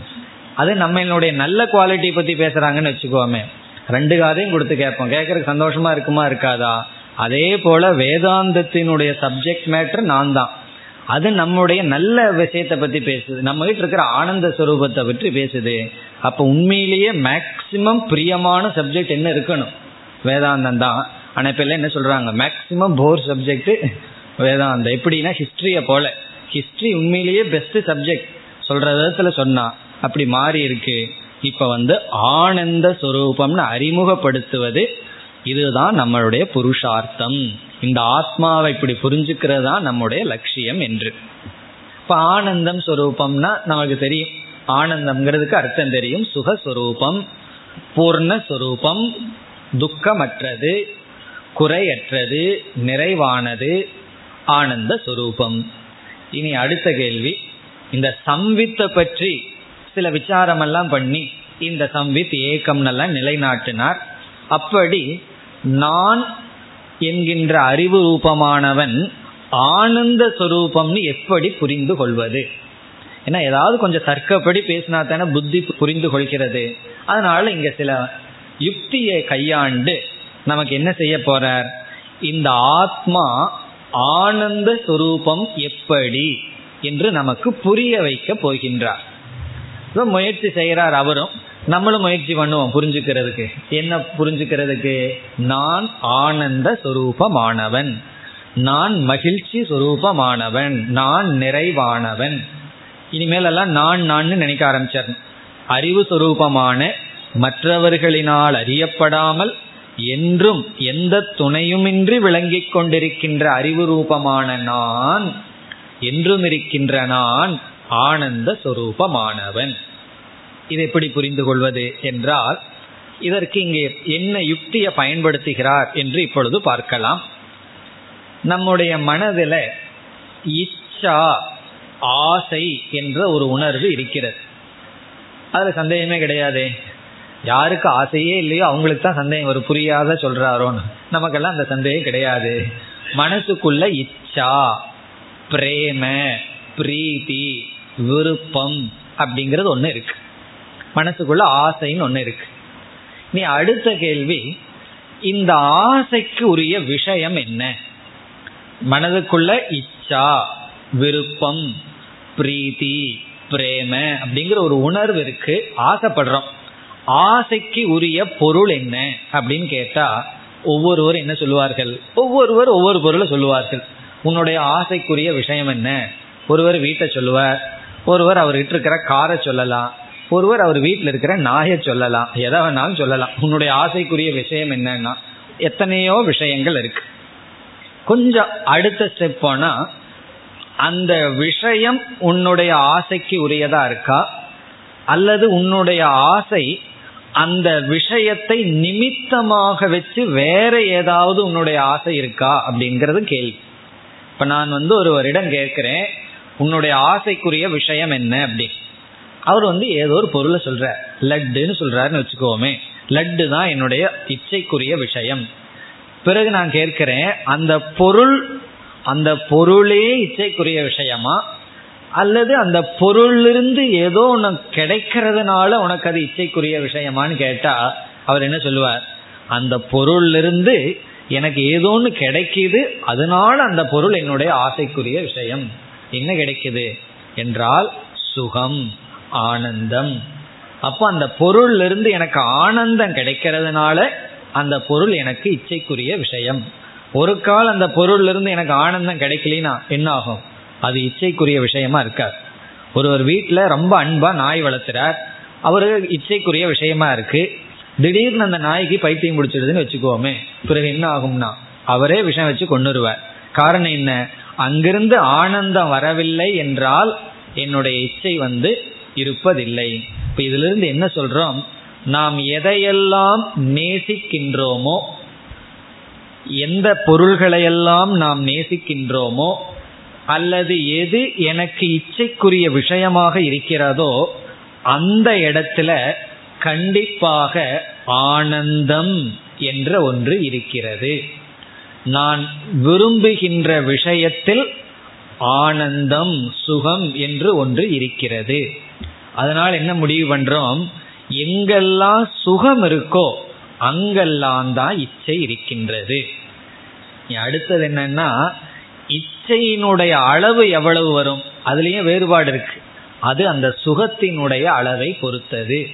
அது நம்மளுடைய நல்ல குவாலிட்டி பத்தி பேசுறாங்கன்னு வச்சுக்கோமே. ரெண்டு காதையும் கொடுத்து கேட்போம். கேட்கறதுக்கு சந்தோஷமா இருக்குமா இருக்காதா? அதே போல வேதாந்தத்தினுடைய சப்ஜெக்ட் மேட்டர் நான் தான் அது நம்முடைய நல்ல விஷயத்தை பத்தி பேசுது. நம்ம கிட்ட இருக்கிற ஆனந்த சுரூபத்தை பற்றி பேசுது. அப்ப உண்மையிலேயே மேக்சிமம் பிரியமான சப்ஜெக்ட் என்ன இருக்கணும்? வேதாந்தம் தான். ஆனா இப்ப எல்லாம் என்ன சொல்றாங்க? மேக்சிமம் போர் சப்ஜெக்ட் வேதாந்தம். எப்படின்னா ஹிஸ்டரிய போல. ஹிஸ்டரி உண்மையிலேயே பெஸ்ட் சப்ஜெக்ட் சொல்ற விதத்துல சொன்னா அப்படி மாறி இருக்கு. இப்ப வந்து ஆனந்த சுரூபம்னு அறிமுகப்படுத்துவது இதுதான் நம்மளுடைய புருஷார்த்தம். இந்த ஆத்மாவை இப்படி புரிஞ்சுக்கிறது தான் நம்முடைய லட்சியம் என்று. இப்ப ஆனந்தம் சுரூபம்னா நமக்கு தெரியும். ஆனந்தம்ங்கிறதுக்கு அர்த்தம் தெரியும். சுகஸ்வரூபம் பூர்ணஸ்வரூபம் துக்கமற்றது குறையற்றது நிறைவானது ஆனந்த சுரூபம் இனி அடுத்த கேள்வி. இந்த சம்வித்தை பற்றி சில விசாரமெல்லாம் பண்ணி இந்த சம்வித் ஏக்கம்னெல்லாம் நிலைநாட்டினார். அப்படி நான் என்கின்ற அறிவு ரூபமானவன் ஆனந்த சுரூபம்னு எப்படி புரிந்து கொள்வது? ஏன்னா ஏதாவது கொஞ்சம் தர்க்கப்படி பேசினா தானே புத்தி புரிந்து கொள்கிறது. அதனால இங்க சில யுக்தியை கையாண்டு நமக்கு என்ன செய்ய போறார்? இந்த ஆத்மா ஆனந்த சுரூபம் எப்படி என்று நமக்கு புரிய வைக்க போகின்றார். முயற்சி செய்கிறார் அவரும். நம்மளும் முயற்சி பண்ணுவோம் புரிஞ்சுக்கிறதுக்கு. என்ன புரிஞ்சுக்கிறதுக்கு? நான் ஆனந்த சுரூபமானவன். நான் மகிழ்ச்சி சுரூபமானவன். நான் நிறைவானவன். இனிமேல் எல்லாம் நான் நான் நினைக்க ஆரம்பிச்சார் அறிவு சுரூபமான மற்றவர்களினால் அறியப்படாமல் என்றும் எந்த துணையுமின்றி விளங்கிக் கொண்டிருக்கின்ற அறிவு ரூபமான நான் என்றும் இருக்கின்ற நான் ஆனந்த சுரூபமானவன். இது எப்படி புரிந்து கொள்வது என்றால் இதற்கு இங்கே என்ன யுக்தியை பயன்படுத்துகிறார் என்று இப்பொழுது பார்க்கலாம். நம்முடைய மனதில் இச்சா ஆசை என்ற ஒரு உணர்வு இருக்கிறது. அதில் சந்தேகமே கிடையாது. யாருக்கு ஆசையே இல்லையோ அவங்களுக்கு தான் சந்தேகம் ஒரு புரியாத சொல்றாரோன்னு. நமக்கெல்லாம் அந்த சந்தேகம் கிடையாது. மனசுக்குள்ள இச்சா பிரேம பிரீதி விருப்பம் அப்படிங்கிறது ஒன்று இருக்கு. மனசுக்குள்ள ஆசைன்னு ஒன்று இருக்கு. நீ அடுத்த கேள்வி இந்த ஆசைக்கு உரிய விஷயம் என்ன? மனதுக்குள்ள இச்சா விருப்பம் பிரீதி பிரேம அப்படிங்கிற ஒரு உணர்வு இருக்கு. ஆசைப்படுறோம். ஆசைக்கு உரிய பொருள் என்ன அப்படின்னு கேட்டா ஒவ்வொருவர் என்ன சொல்லுவார்கள்? ஒவ்வொருவர் ஒவ்வொரு பொருளை சொல்லுவார்கள். உன்னுடைய ஆசைக்குரிய விஷயம் என்ன? ஒருவர் வீட்டை சொல்லுவார். ஒருவர் அவர்கிட்ட இருக்கிற காரை சொல்லலாம். ஒருவர் அவர் வீட்டில் இருக்கிற நாயை சொல்லலாம். எதை வேணாலும் சொல்லலாம். உன்னுடைய ஆசைக்குரிய விஷயம் என்னன்னா எத்தனையோ விஷயங்கள் இருக்கு. கொஞ்சம் அடுத்த ஸ்டெப் போனா அந்த விஷயம் உன்னுடைய ஆசைக்கு உரியதா இருக்கா? அல்லது உன்னுடைய ஆசை அந்த விஷயத்தை நிமித்தமாக வச்சு வேற ஏதாவது உன்னுடைய ஆசை இருக்கா அப்படிங்கறது கேள்வி. இப்ப நான் வந்து ஒருவரிடம் கேட்கிறேன் உன்னுடைய ஆசைக்குரிய விஷயம் என்ன அப்படி. அவர் வந்து ஏதோ ஒரு பொருளை சொல்ற லட்டுன்னு சொல்றாருன்னு வச்சுக்கோமே. லட்டு தான் என்னுடைய இச்சைக்குரிய விஷயம். பிறகு நான் கேட்கிறேன் அந்த பொருள் அந்த பொருளே இச்சைக்குரிய விஷயமா? அல்லது அந்த பொருளிலிருந்து ஏதோ உனக்கு கிடைக்கிறதுனால உனக்கு அது இச்சைக்குரிய விஷயமான்னு கேட்டா அவர் என்ன சொல்லுவார்? அந்த பொருளிலிருந்து எனக்கு ஏதோன்னு கிடைக்கிது அதனால அந்த பொருள் என்னுடைய ஆசைக்குரிய விஷயம். என்ன கிடைக்குது? என்றால் சுகம் ஆனந்தம். அப்போ அந்த பொருள்ல இருந்து எனக்கு ஆனந்தம் கிடைக்கிறதுனால அந்த பொருள் எனக்கு இச்சைக்குரிய விஷயம். ஒரு கால் அந்த பொருள்ல இருந்து எனக்கு ஆனந்தம் கிடைக்கலனா என்ன ஆகும்? அது இச்சைக்குரிய விஷயமா இருக்காது ஒருவர் வீட்டில் ரொம்ப அன்பா நாய் வளர்த்துறார். அவரு இச்சைக்குரிய விஷயமா இருக்கு. திடீர்னு அந்த நாய்க்கு பைத்தியம் பிடிச்சிடுதுன்னு வச்சுக்கோமே. பிறகு என்ன ஆகும்னா அவரே விஷம் வச்சு கொண்டுருவார் காரணம் என்ன? அங்கிருந்து ஆனந்தம் வரவில்லை என்றால் என்னுடைய இச்சை வந்து இருப்பதில்லை. இப்ப இதுல இருந்து என்ன சொல்றோம்? நாம் எதையெல்லாம் நேசிக்கின்றோமோ எந்த பொருள்களையெல்லாம் நாம் நேசிக்கின்றோமோ அல்லது எது எனக்கு இச்சைக்குரிய விஷயமாக இருக்கிறதோ அந்த இடத்துல கண்டிப்பாக ஆனந்தம் என்ற ஒன்று இருக்கிறது. நான் விரும்புகின்ற விஷயத்தில் ஆனந்தம் சுகம் என்று ஒன்று இருக்கிறது. அதனால் என்ன முடிவு பண்றோம்? எங்கெல்லாம் சுகம் இருக்கோ அங்கெல்லாம் தான் இச்சை இருக்கின்றது. அடுத்தது என்னன்னா இச்சையினுடைய அளவு எவ்வளவு வரும்? அதுலயும் வேறுபாடு இருக்கு. அது அந்த சுகத்தினுடைய அளவை பொறுத்தது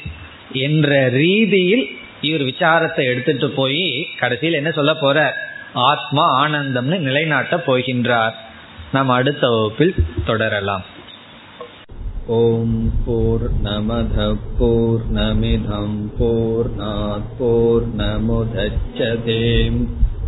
என்ற ரீதியில் இவர் விசாரத்தை எடுத்துட்டு போய் கடைசியில் என்ன சொல்ல போற? ஆத்மா ஆனந்தம்னு நிலைநாட்ட போகின்றார். நாம் அடுத்த வகுப்பில் தொடரலாம். ஓம் போர் நமத போர்